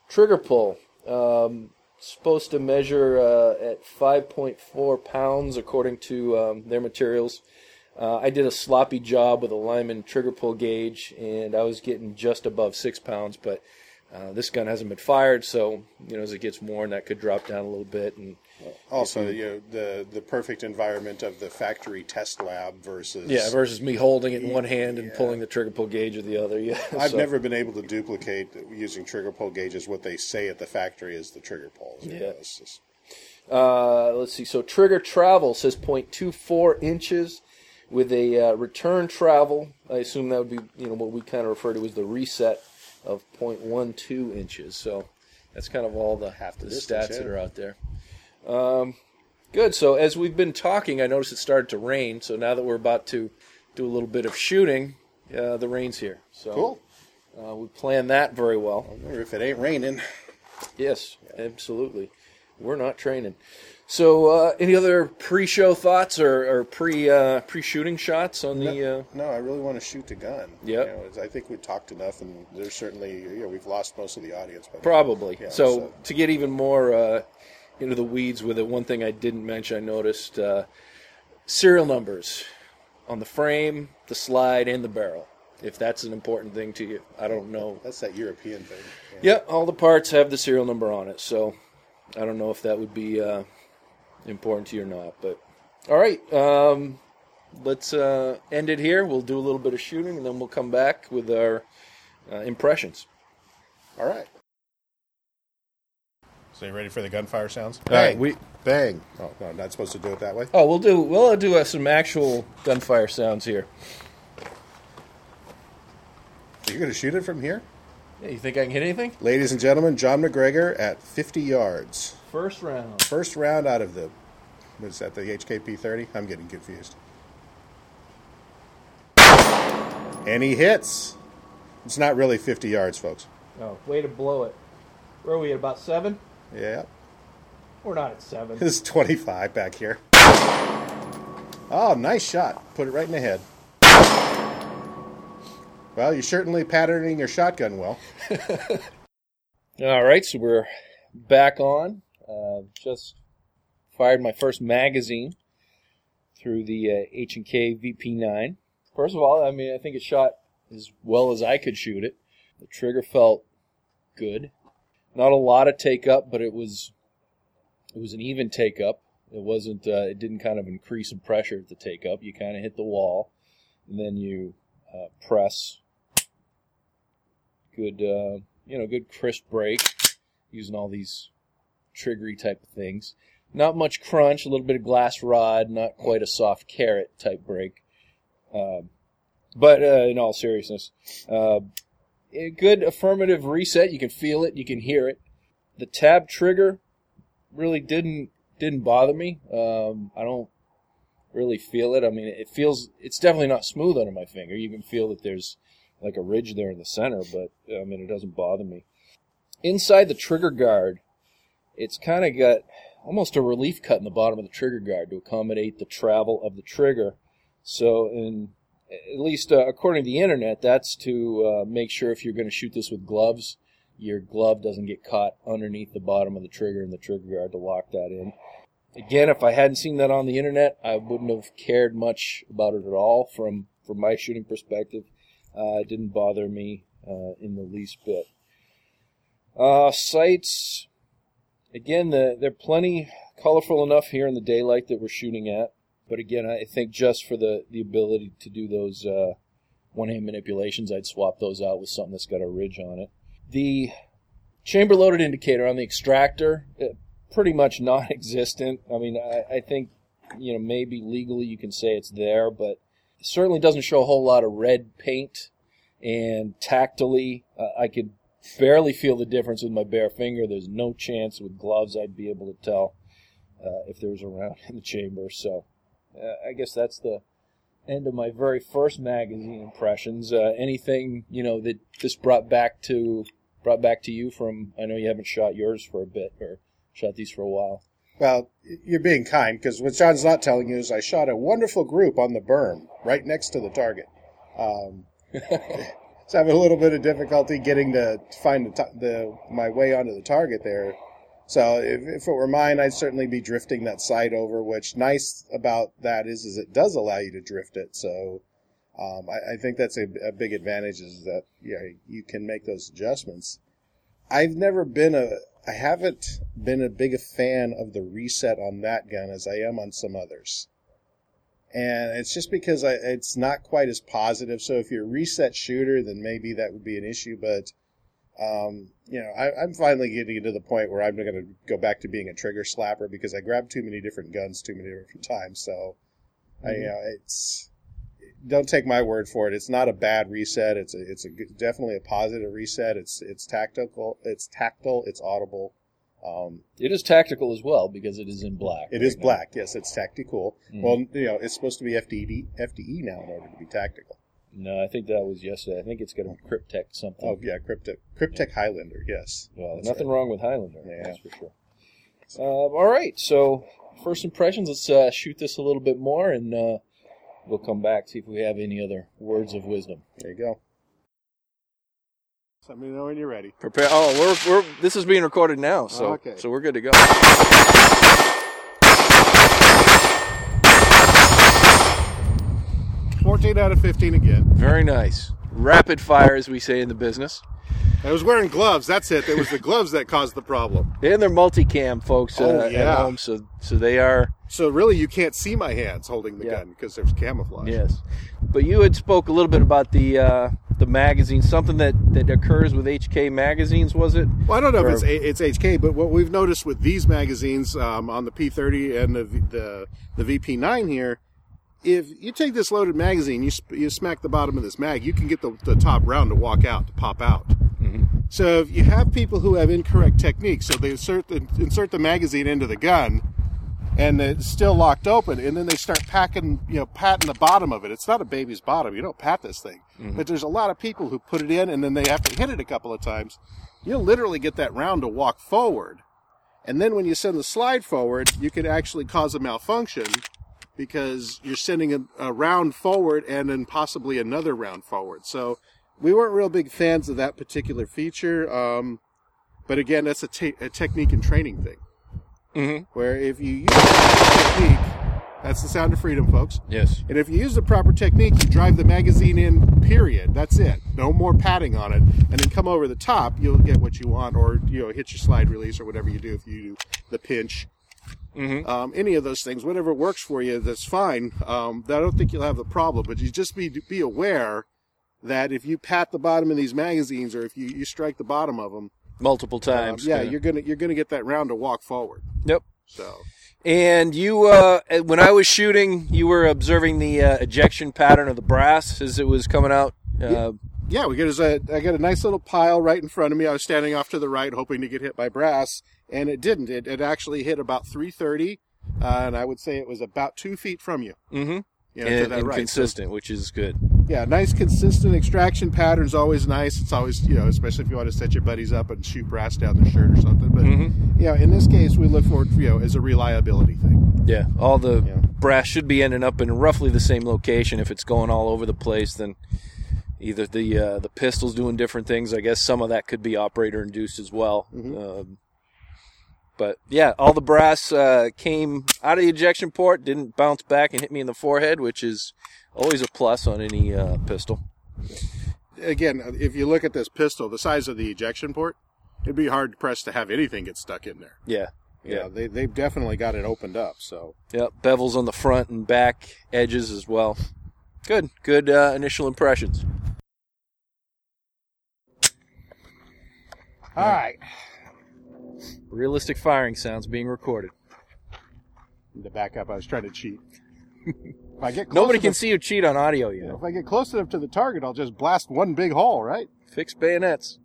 Trigger pull. Um, supposed to measure uh, at 5.4 pounds according to um, their materials. Uh, I did a sloppy job with a Lyman trigger pull gauge, and I was getting just above six pounds. But uh, this gun hasn't been fired, so you know as it gets worn, that could drop down a little bit. And Also, you know, the the perfect environment of the factory test lab versus yeah, versus me holding it in one hand and pulling the trigger pull gauge with the other. Yeah, I've so- never been able to duplicate using trigger pull gauges what they say at the factory is the trigger pulls. Yeah. know, just- Uh, let's see. So trigger travel says 0.24 inches with a uh, return travel. I assume that would be you know what we kind of refer to as the reset of 0.12 inches. So that's kind of all the Half the the distance, stats yeah. that are out there. Um, good. So as we've been talking, I noticed it started to rain. So now that we're about to do a little bit of shooting, uh, the rain's here. So cool. uh, we planned that very well. If it ain't raining, Yes, absolutely. We're not training. So, uh, any other pre-show thoughts or, or pre uh, pre-shooting shots on the? Uh, no, I really want to shoot the gun. Yep. You know, I think we talked enough, and there's certainly you know we've lost most of the audience. Probably. Yeah, so, so- to get even more uh, into the weeds with it, one thing I didn't mention, I noticed uh, serial numbers on the frame, the slide, and the barrel. If that's an important thing to you, I don't know. that's that European thing. Yeah, all the parts have the serial number on it, so I don't know if that would be uh, important to you or not. But all right, um, let's uh, end it here. We'll do a little bit of shooting, and then we'll come back with our uh, impressions. All right. So you ready for the gunfire sounds? All right, we bang. Oh no, I'm not supposed to do it that way. oh we'll do we'll do uh, some actual gunfire sounds here. You're going to shoot it from here, Hey, you think I can hit anything? ladies and gentlemen. John McGregor at 50 yards. First round. First round out of the. What is that? The HKP 30? I'm getting confused. And he hits. It's not really 50 yards, folks. Oh, way to blow it. Where are we at? About seven? Yeah. We're not at seven. This is 25 back here. Oh, nice shot. Put it right in the head. Well, you're certainly patterning your shotgun well. All right, so we're back on. Uh, just fired my first magazine through the uh, H and K VP9. First of all, I mean, I think it shot as well as I could shoot it. The trigger felt good. Not a lot of take up, but it was it was an even take up. It wasn't. Uh, it didn't kind of increase in pressure at the take up. You kind of hit the wall, and then you uh, press. Good, uh, you know, good crisp break using all these triggery type of things. Not much crunch, a little bit of glass rod, not quite a soft carrot type break. Um, but uh, in all seriousness, uh, a good affirmative reset. You can feel it, you can hear it. The tab trigger really didn't didn't bother me. Um, I don't really feel it. I mean, it feels it's definitely not smooth under my finger. You can feel that there's like a ridge there in the center, but I mean, it doesn't bother me. Inside the trigger guard, it's kind of got almost a relief cut in the bottom of the trigger guard to accommodate the travel of the trigger. So, in at least uh, according to the internet, that's to uh, make sure if you're going to shoot this with gloves, your glove doesn't get caught underneath the bottom of the trigger and the trigger guard to lock that in. Again, if I hadn't seen that on the internet, I wouldn't have cared much about it at all from from my shooting perspective. Uh, it didn't bother me uh, in the least bit. Uh, sights, again, the, they're plenty colorful enough here in the daylight that we're shooting at. But again, I think just for the, the ability to do those uh, one hand manipulations, I'd swap those out with something that's got a ridge on it. The chamber loaded indicator on the extractor, uh, pretty much non existent. I mean, I, I think you know, maybe legally you can say it's there, but it certainly doesn't show a whole lot of red paint. And tactily, uh, I could barely feel the difference with my bare finger. There's no chance with gloves I'd be able to tell uh, if there was a round in the chamber. So uh, I guess that's the end of my very first magazine impressions. Uh, anything you know that this brought back to brought back to you from? I know you haven't shot yours for a bit or shot these for a while. Well, you're being kind because what John's not telling you is I shot a wonderful group on the berm right next to the target. Um, so having a little bit of difficulty getting to find the, the my way onto the target there. So if, if it were mine, I'd certainly be drifting that sight over. Which nice about that is, is it does allow you to drift it. So um, I, I, think that's a, a, big advantage is that yeah you can make those adjustments. I've never been a I haven't been a big fan of the reset on that gun as I am on some others and it's just because I, it's not quite as positive. So if you're a reset shooter, then maybe that would be an issue. But um, you know, I, am finally getting to the point where I'm going to go back to being a trigger slapper because I grabbed too many different guns too many different times. So mm-hmm. I, you know, it's don't take my word for it. It's not a bad reset. It's a, it's a definitely a positive reset. It's it's tactical. It's tactile. It's audible. Um, it is tactical as well because it is in black. It right is now. black. Yes, it's tactical. Mm-hmm. Well, you know, it's supposed to be FDD, FDE now in order to be tactical. No, I think that was yesterday. I think it's got a Kryptek something. Oh yeah, Kryptek Kryptek yeah. Highlander. Yes. Well, nothing right. wrong with Highlander. Yeah. That's for sure. Uh, all right, so first impressions. Let's uh, shoot this a little bit more, and uh, we'll come back see if we have any other words of wisdom. There you go. Let me know when you're ready. Prepare. Oh, we're we're this is being recorded now, so oh, okay. so we're good to go. Fourteen out of fifteen again. Very nice. Rapid fire, as we say in the business. I was wearing gloves. That's it. It was the gloves that caused the problem. And they're multicam, folks, uh, oh, yeah. at home, so so they are. So really, you can't see my hands holding the yeah. gun because there's camouflage. Yes, but you had spoke a little bit about the uh, the magazine, something that, that occurs with HK magazines, was it? Well, I don't know or... if it's it's HK, but what we've noticed with these magazines um, on the P30 and the, the the VP9 here, if you take this loaded magazine, you you smack the bottom of this mag, you can get the, the top round to walk out to pop out. Mm-hmm. So if you have people who have incorrect techniques, so they insert the insert the magazine into the gun and it's still locked open and then they start packing you know patting the bottom of it. It's not a baby's bottom. You don't pat this thing. Mm-hmm. but there's a lot of people who put it in and then they have to hit it a couple of times. You'll literally get that round to walk forward. And then when you send the slide forward you can actually cause a malfunction because you're sending a, a round forward and then possibly another round forward. So we weren't real big fans of that particular feature um, but again that's a, te- a technique and training thing Mm-hmm. Where if you use the technique, that's the sound of freedom, folks. Yes. And if you use the proper technique, you drive the magazine in. Period. That's it. No more padding on it, and then come over the top. You'll get what you want, or you know, hit your slide release, or whatever you do. If you do the pinch, mm-hmm. um, any of those things, whatever works for you, that's fine. Um, I don't think you'll have the problem, but you just be be aware that if you pat the bottom of these magazines, or if you, you strike the bottom of them, multiple um, times. Um, yeah, you're gonna you're gonna get that round to walk forward. Yep. So. And you, uh, when I was shooting, you were observing the uh, ejection pattern of the brass as it was coming out. Uh, yeah. yeah, we get a, I got a nice little pile right in front of me. I was standing off to the right, hoping to get hit by brass, and it didn't. It, it actually hit about 330, uh, and I would say it was about two feet from you. Mm-hmm. You know, and, and right. consistent, so, which is good yeah, nice consistent extraction pattern's always nice. It's always you know, especially if you want to set your buddies up and shoot brass down their shirt or something. But mm-hmm. you know, in this case, we look for it you know as a reliability thing. Yeah, all the yeah. brass should be ending up in roughly the same location. If it's going all over the place, then either the uh, the pistol's doing different things. I guess some of that could be operator induced as well. Mm-hmm. Um, but yeah, all the brass uh, came out of the ejection port, didn't bounce back and hit me in the forehead, which is always a plus on any uh, pistol. Again, if you look at this pistol, the size of the ejection port, it'd be hard pressed to have anything get stuck in there. Yeah. Yeah, yeah they, they've definitely got it opened up. So. Yep, bevels on the front and back edges as well. Good, good uh, initial impressions. All right. Realistic firing sounds being recorded. To back up, I was trying to cheat. if I get close Nobody can see you cheat on audio you know, yet. if I get close enough to the target, I'll just blast one big hole, right? Fixed bayonets.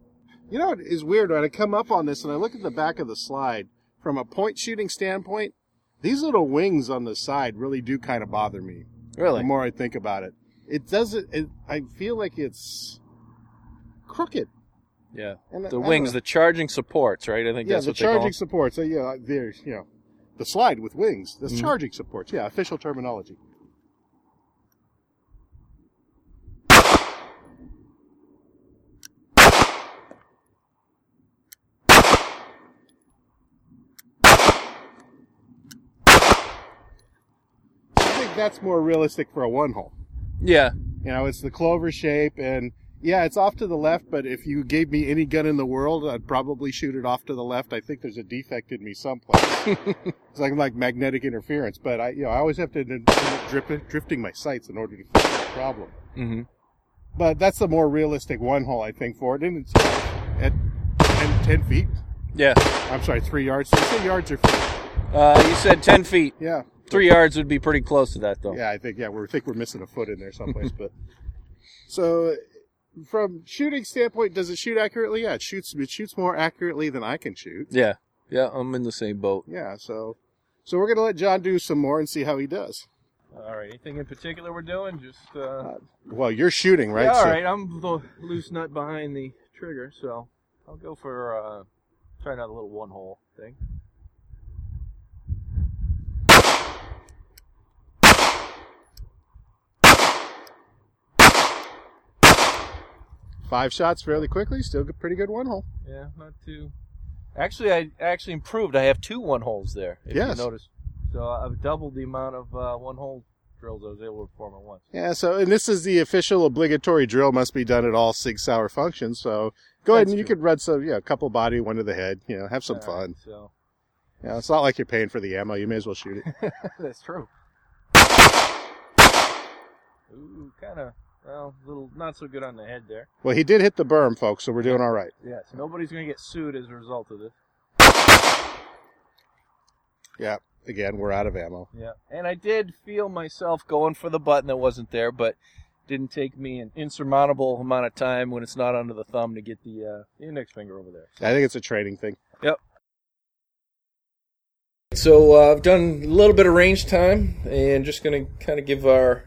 You know what is weird when I come up on this and I look at the back of the slide from a point shooting standpoint. These little wings on the side really do kind of bother me. Really? The more I think about it, it doesn't. It, I feel like it's crooked. Yeah. And The wings, the charging supports, right? I think yeah, that's the what they call charging them. supports. Uh, yeah, there's you know, the slide with wings. The Mhm. charging supports. Yeah, official terminology. I think that's more realistic for a one hole. Yeah. You know, it's the clover shape, and yeah, it's off to the left. But if you gave me any gun in the world, I'd probably shoot it off to the left. I think there's a defect in me someplace. it's like like magnetic interference. But I, you know, I always have to end up drip, drifting my sights in order to fix that problem. Mm-hmm. But that's the more realistic one hole, I think, for it. And it's at 10, 10 feet. Yeah. I'm sorry, three yards. Did you say yards or feet? Uh, you said 10 feet. Yeah. Three yards would be pretty close to that, though. Yeah, I think yeah, we think we're missing a foot in there someplace. but so, from shooting standpoint, does it shoot accurately? Yeah, it shoots. It shoots more accurately than I can shoot. Yeah. Yeah, I'm in the same boat. Yeah, so so we're gonna let John do some more and see how he does. All right. Anything in particular we're doing? Just, uh. Well, you're shooting, right? Yeah, all So- right. I'm the loose nut behind the trigger, so I'll go for, uh, trying out a little one hole thing. Five shots fairly quickly. Still a pretty good one hole. Yeah, not too. Actually, I actually improved. I have two one holes there. If Yes. you notice, so I've doubled the amount of uh, one hole drills I was able to perform at once. Yeah. So, and this is the official obligatory drill. Must be done at all Sig Sauer functions. So go ahead That's and you true. could run some, yeah, a couple body, one to the head. You know, have some All fun. right, so Yeah, it's not like you're paying for the ammo. You may as well shoot it. that's true. Ooh, kind of. Well, a little not so good on the head there. well, he did hit the berm, folks. So we're doing all right. Yes, nobody's gonna get sued as a result of this. Yeah. Again, we're out of ammo. Yeah, and I did feel myself going for the button that wasn't there, but didn't take me an insurmountable amount of time when it's not under the thumb to get the uh, index finger over there. I think it's a training thing. Yep. So uh, I've done a little bit of range time, and just going to kind of give our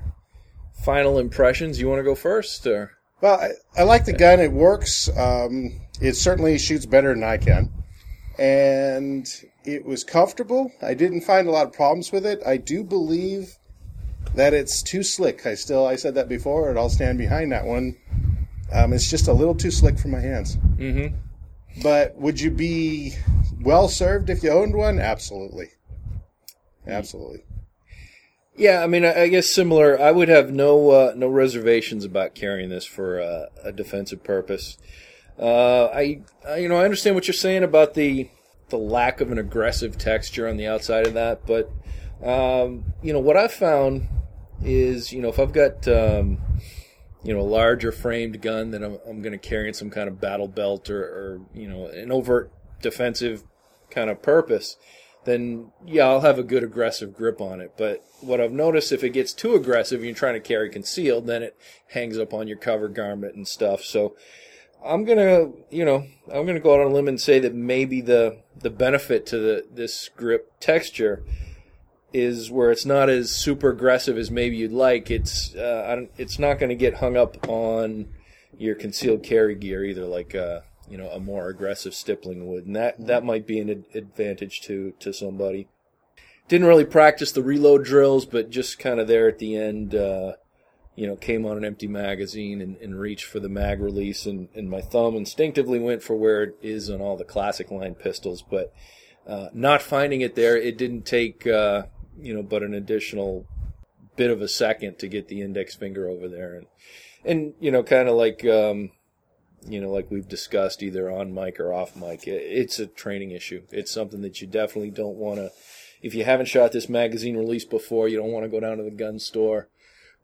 final impressions. You want to go first, or Well, I, I like the gun. It works. Um, it certainly shoots better than I can. And it was comfortable. I didn't find a lot of problems with it. I do believe that it's too slick. I still, I said that before, and I'll stand behind that one. Um, it's just a little too slick for my hands. mm-hmm. But would you be well served if you owned one? Absolutely. Absolutely. Yeah, I mean, I, guess similar. I would have no uh, no reservations about carrying this for uh, a defensive purpose. Uh, I, I, you know, I understand what you're saying about the the lack of an aggressive texture on the outside of that, but um, you know what I've found is, you know, if I've got um, you know a larger framed gun that I'm, I'm going to carry in some kind of battle belt or, or you know an overt defensive kind of purpose, then yeah, I'll have a good aggressive grip on it. But what I've noticed, if it gets too aggressive and you're trying to carry concealed, then it hangs up on your cover garment and stuff. So I'm gonna, you know, I'm gonna go out on a limb and say that maybe the the benefit to the this grip texture is where it's not as super aggressive as maybe you'd like. It's uh, it's not going to get hung up on your concealed carry gear either, like uh, you know a more aggressive stippling would, and that that might be an ad- advantage to to somebody. Didn't really practice the reload drills, but just kind of there at the end, uh, you know, came on an empty magazine and, and reached for the mag release, and, and my thumb instinctively went for where it is on all the classic line pistols, but uh, not finding it there, it didn't take uh, you know but an additional bit of a second to get the index finger over there, and and you know, kind of like um, you know, like we've discussed either on mic or off mic, it's a training issue. It's something that you definitely don't want to. If you haven't shot this magazine release before, you don't want to go down to the gun store,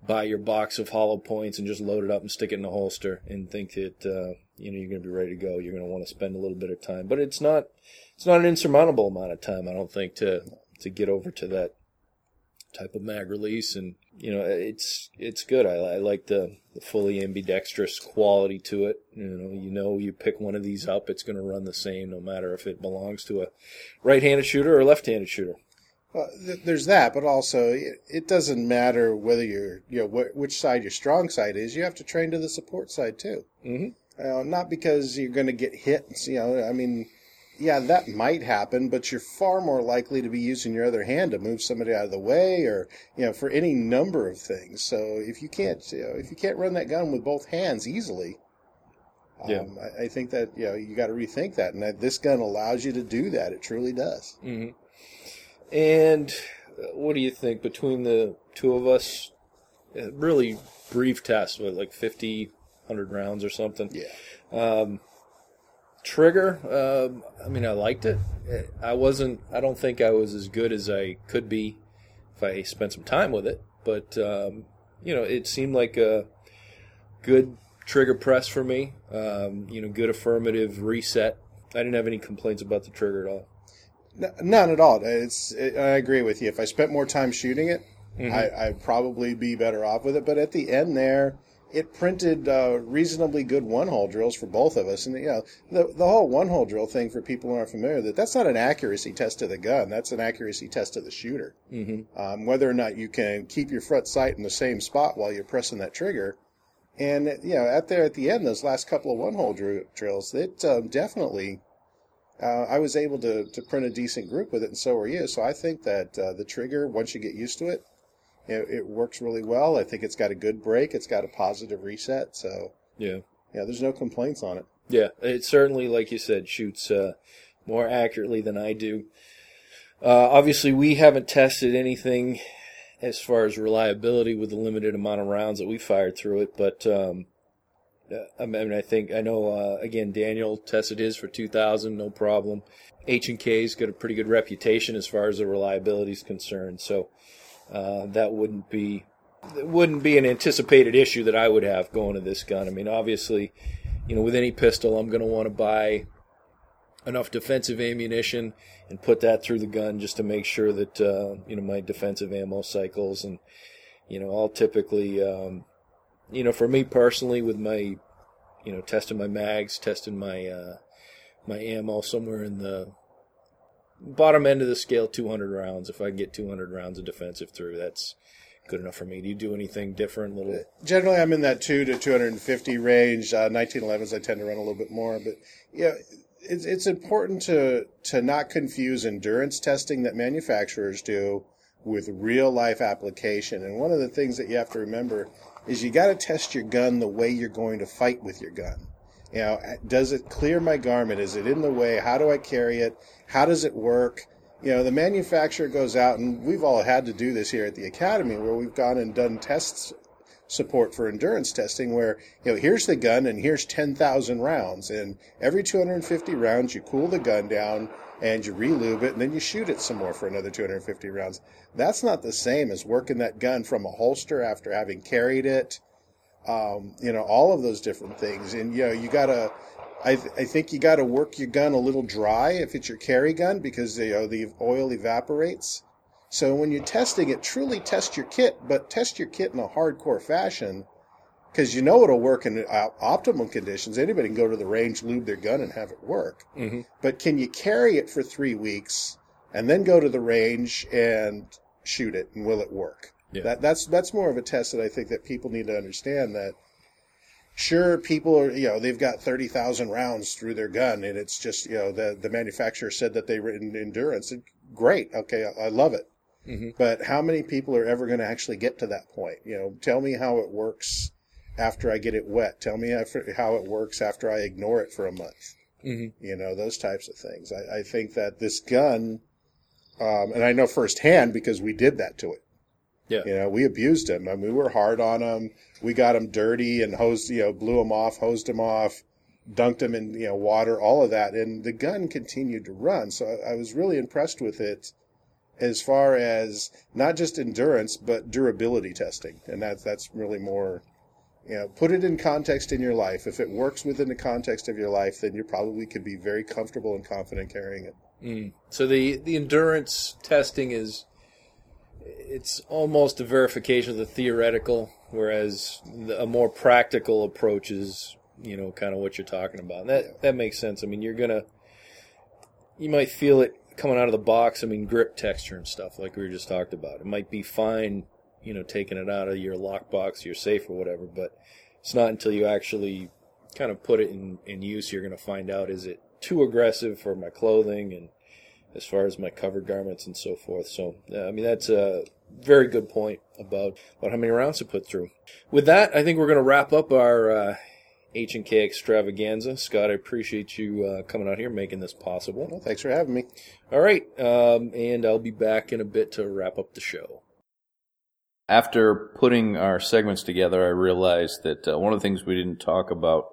buy your box of hollow points, and just load it up and stick it in a holster and think that uh, you know you're going to be ready to go. You're going to want to spend a little bit of time, but it's not. It's not an insurmountable amount of time, I don't think, to to get over to that type of mag release, and you know it's it's good. I, I like the, the fully ambidextrous quality to it. You know, you know, you pick one of these up, it's going to run the same, no matter if it belongs to a right-handed shooter or left-handed shooter. Well, th- there's that, but also it, it doesn't matter whether you're you know wh- which side your strong side is. You have to train to the support side too. Mm-hmm. Uh, not because you're going to get hit. You know, I mean, yeah, that might happen, but you're far more likely to be using your other hand to move somebody out of the way, or you know, for any number of things. So if you can't, you know, if you can't run that gun with both hands easily, um, Yeah. I, I think that you know you got to rethink that, and that this gun allows you to do that. It truly does. Mm-hmm. And uh, what do you think between the two of us? Really brief test with like 50, 100 rounds or something. Yeah. Um, trigger, um, I mean, I liked it. I wasn't. I don't think I was as good as I could be if I spent some time with it. But um, you know, it seemed like a good trigger press for me. Um, you know, good affirmative reset. I didn't have any complaints about the trigger at all. N- None at all. It's. It, I agree with you. If I spent more time shooting it, I, I'd probably be better off with it. But at the end there, it printed uh, reasonably good one-hole drills for both of us. And you know, the the whole one-hole drill thing for people who aren't familiar with it, that's not an accuracy test of the gun. That's an accuracy test of the shooter. Mm-hmm. Um, whether or not you can keep your front sight in the same spot while you're pressing that trigger. And you know, at there at the end, those last couple of one-hole dr- drills, it um, definitely uh, I was able to, to print a decent group with it, and so were you. So I think that uh, the trigger, once you get used to it, it, it works really well. I think it's got a good break. It's got a positive reset. So Yeah. yeah, there's no complaints on it. Yeah, it certainly, like you said, shoots uh, more accurately than I do. Uh, obviously, we haven't tested anything as far as reliability with the limited amount of rounds that we fired through it, but um, uh, I mean, I think I know. Uh, again, Daniel tested his for 2,000, no problem. H and K's got a pretty good reputation as far as the reliability is concerned, so uh, that wouldn't be it wouldn't be an anticipated issue that I would have going to this gun. I mean, obviously, you know, with any pistol, I'm going to want to buy enough defensive ammunition and put that through the gun just to make sure that uh, you know my defensive ammo cycles and you know I'll typically um, you know for me personally with my you know testing my mags, testing my uh, my ammo somewhere in the bottom end of the scale, 200 rounds. If I can get 200 rounds of defensive through, that's good enough for me. Do you do anything different? Little Generally, I'm in that two to 250 range. Uh, 1911s, I tend to run a little bit more, but yeah, it's it's important to to not confuse endurance testing that manufacturers do with real life application. And one of the things that you have to remember is you got to test your gun the way you're going to fight with your gun. You know, does it clear my garment? Is it in the way? How do I carry it? How does it work? You know, the manufacturer goes out, and we've all had to do this here at the academy, where we've gone and done tests support for endurance testing where you know here's the gun and here's 10,000 rounds and every 250 rounds you cool the gun down and you relube it and then you shoot it some more for another 250 rounds that's not the same as working that gun from a holster after having carried it um, you know all of those different things and you know you gotta I, th- I think you got to work your gun a little dry if it's your carry gun because you know, the oil evaporates so when you're testing it, truly test your kit, but test your kit in a hardcore fashion because you know it'll work in uh, optimal conditions. Anybody can go to the range, lube their gun, and have it work. Mhm. But can you carry it for three weeks and then go to the range and shoot it, and will it work? Yeah. That that's that's more of a test that I think that people need to understand that. Sure, people are you know they've got thirty thousand rounds through their gun, and it's just you know the the manufacturer said that they were in endurance. And great, okay, I, I love it. Mhm. But how many people are ever going to actually get to that point? You know, tell me how it works after I get it wet. Tell me how it works after I ignore it for a month. Mhm. You know, those types of things. I, I think that this gun, um, and I know firsthand because we did that to it. Yeah. You know, we abused him. I mean, we were hard on him. We got him dirty and hosed, you know, blew him off, hosed him off, dunked him in, you know, water, all of that. And the gun continued to run. So I, I was really impressed with it as far as not just endurance, but durability testing. And that's, that's really more, you know, put it in context in your life. If it works within the context of your life, then you probably could be very comfortable and confident carrying it. Mm. So the the endurance testing is it's almost a verification of the theoretical, whereas the, a more practical approach is, you know, kind of what you're talking about. And that that makes sense. I mean, you're gonna, you might feel it coming out of the box. I mean, grip texture and stuff, like we were just talked about. It might be fine, you know, taking it out of your lockbox, your safe, or whatever. But it's not until you actually kind of put it in in use you're gonna find out is it too aggressive for my clothing and as far as my covered garments and so forth. So, uh, I mean, that's a very good point about, about how many rounds to put through. With that, I think we're going to wrap up our uh, H&K extravaganza. Scott, I appreciate you uh, coming out here making this possible. Well, thanks for having me. All right, um, and I'll be back in a bit to wrap up the show. After putting our segments together, I realized that uh, one of the things we didn't talk about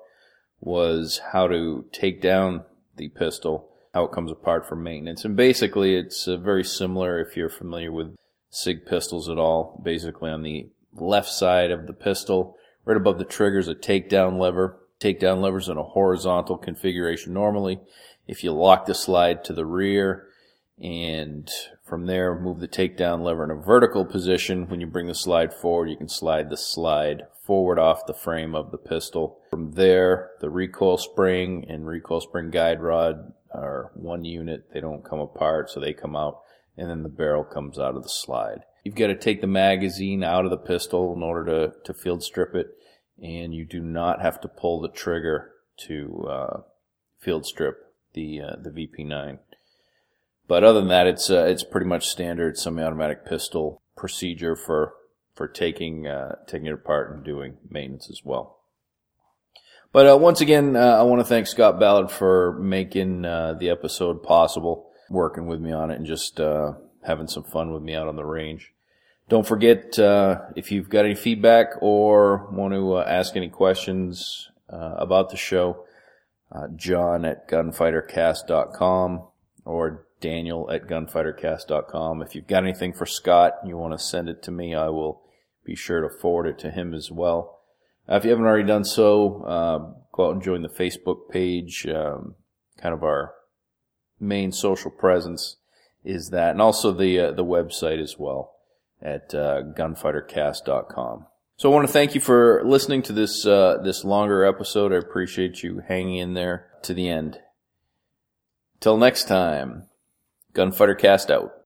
was how to take down the pistol how it comes apart for maintenance. And basically, it's uh, very similar if you're familiar with SIG pistols at all. Basically, on the left side of the pistol, right above the trigger is a takedown lever. Takedown lever's in a horizontal configuration normally. If you lock the slide to the rear and from there move the takedown lever in a vertical position, when you bring the slide forward, you can slide the slide forward off the frame of the pistol. From there, the recoil spring and recoil spring guide rod are one unit. They don't come apart, so they come out, and then the barrel comes out of the slide. You've got to take the magazine out of the pistol in order to, to field strip it, and you do not have to pull the trigger to uh, field strip the uh, the VP9. But other than that, it's uh, it's pretty much standard semi-automatic pistol procedure for for taking uh, taking it apart and doing maintenance as well. But uh, once again, uh, I want to thank Scott Ballard for making uh, the episode possible, working with me on it, and just uh, having some fun with me out on the range. Don't forget, uh, if you've got any feedback or want to uh, ask any questions about the show, John at gunfightercast.com or Daniel at gunfightercast.com. If you've got anything for Scott and you want to send it to me, I will be sure to forward it to him as well. Uh, if you haven't already done so, uh, go out and join the Facebook page. Um, kind of our main social presence is that, and also the uh, the website as well at uh, gunfightercast.com. So I want to thank you for listening to this uh, this longer episode. I appreciate you hanging in there to the end. Till next time, Gunfighter Cast out.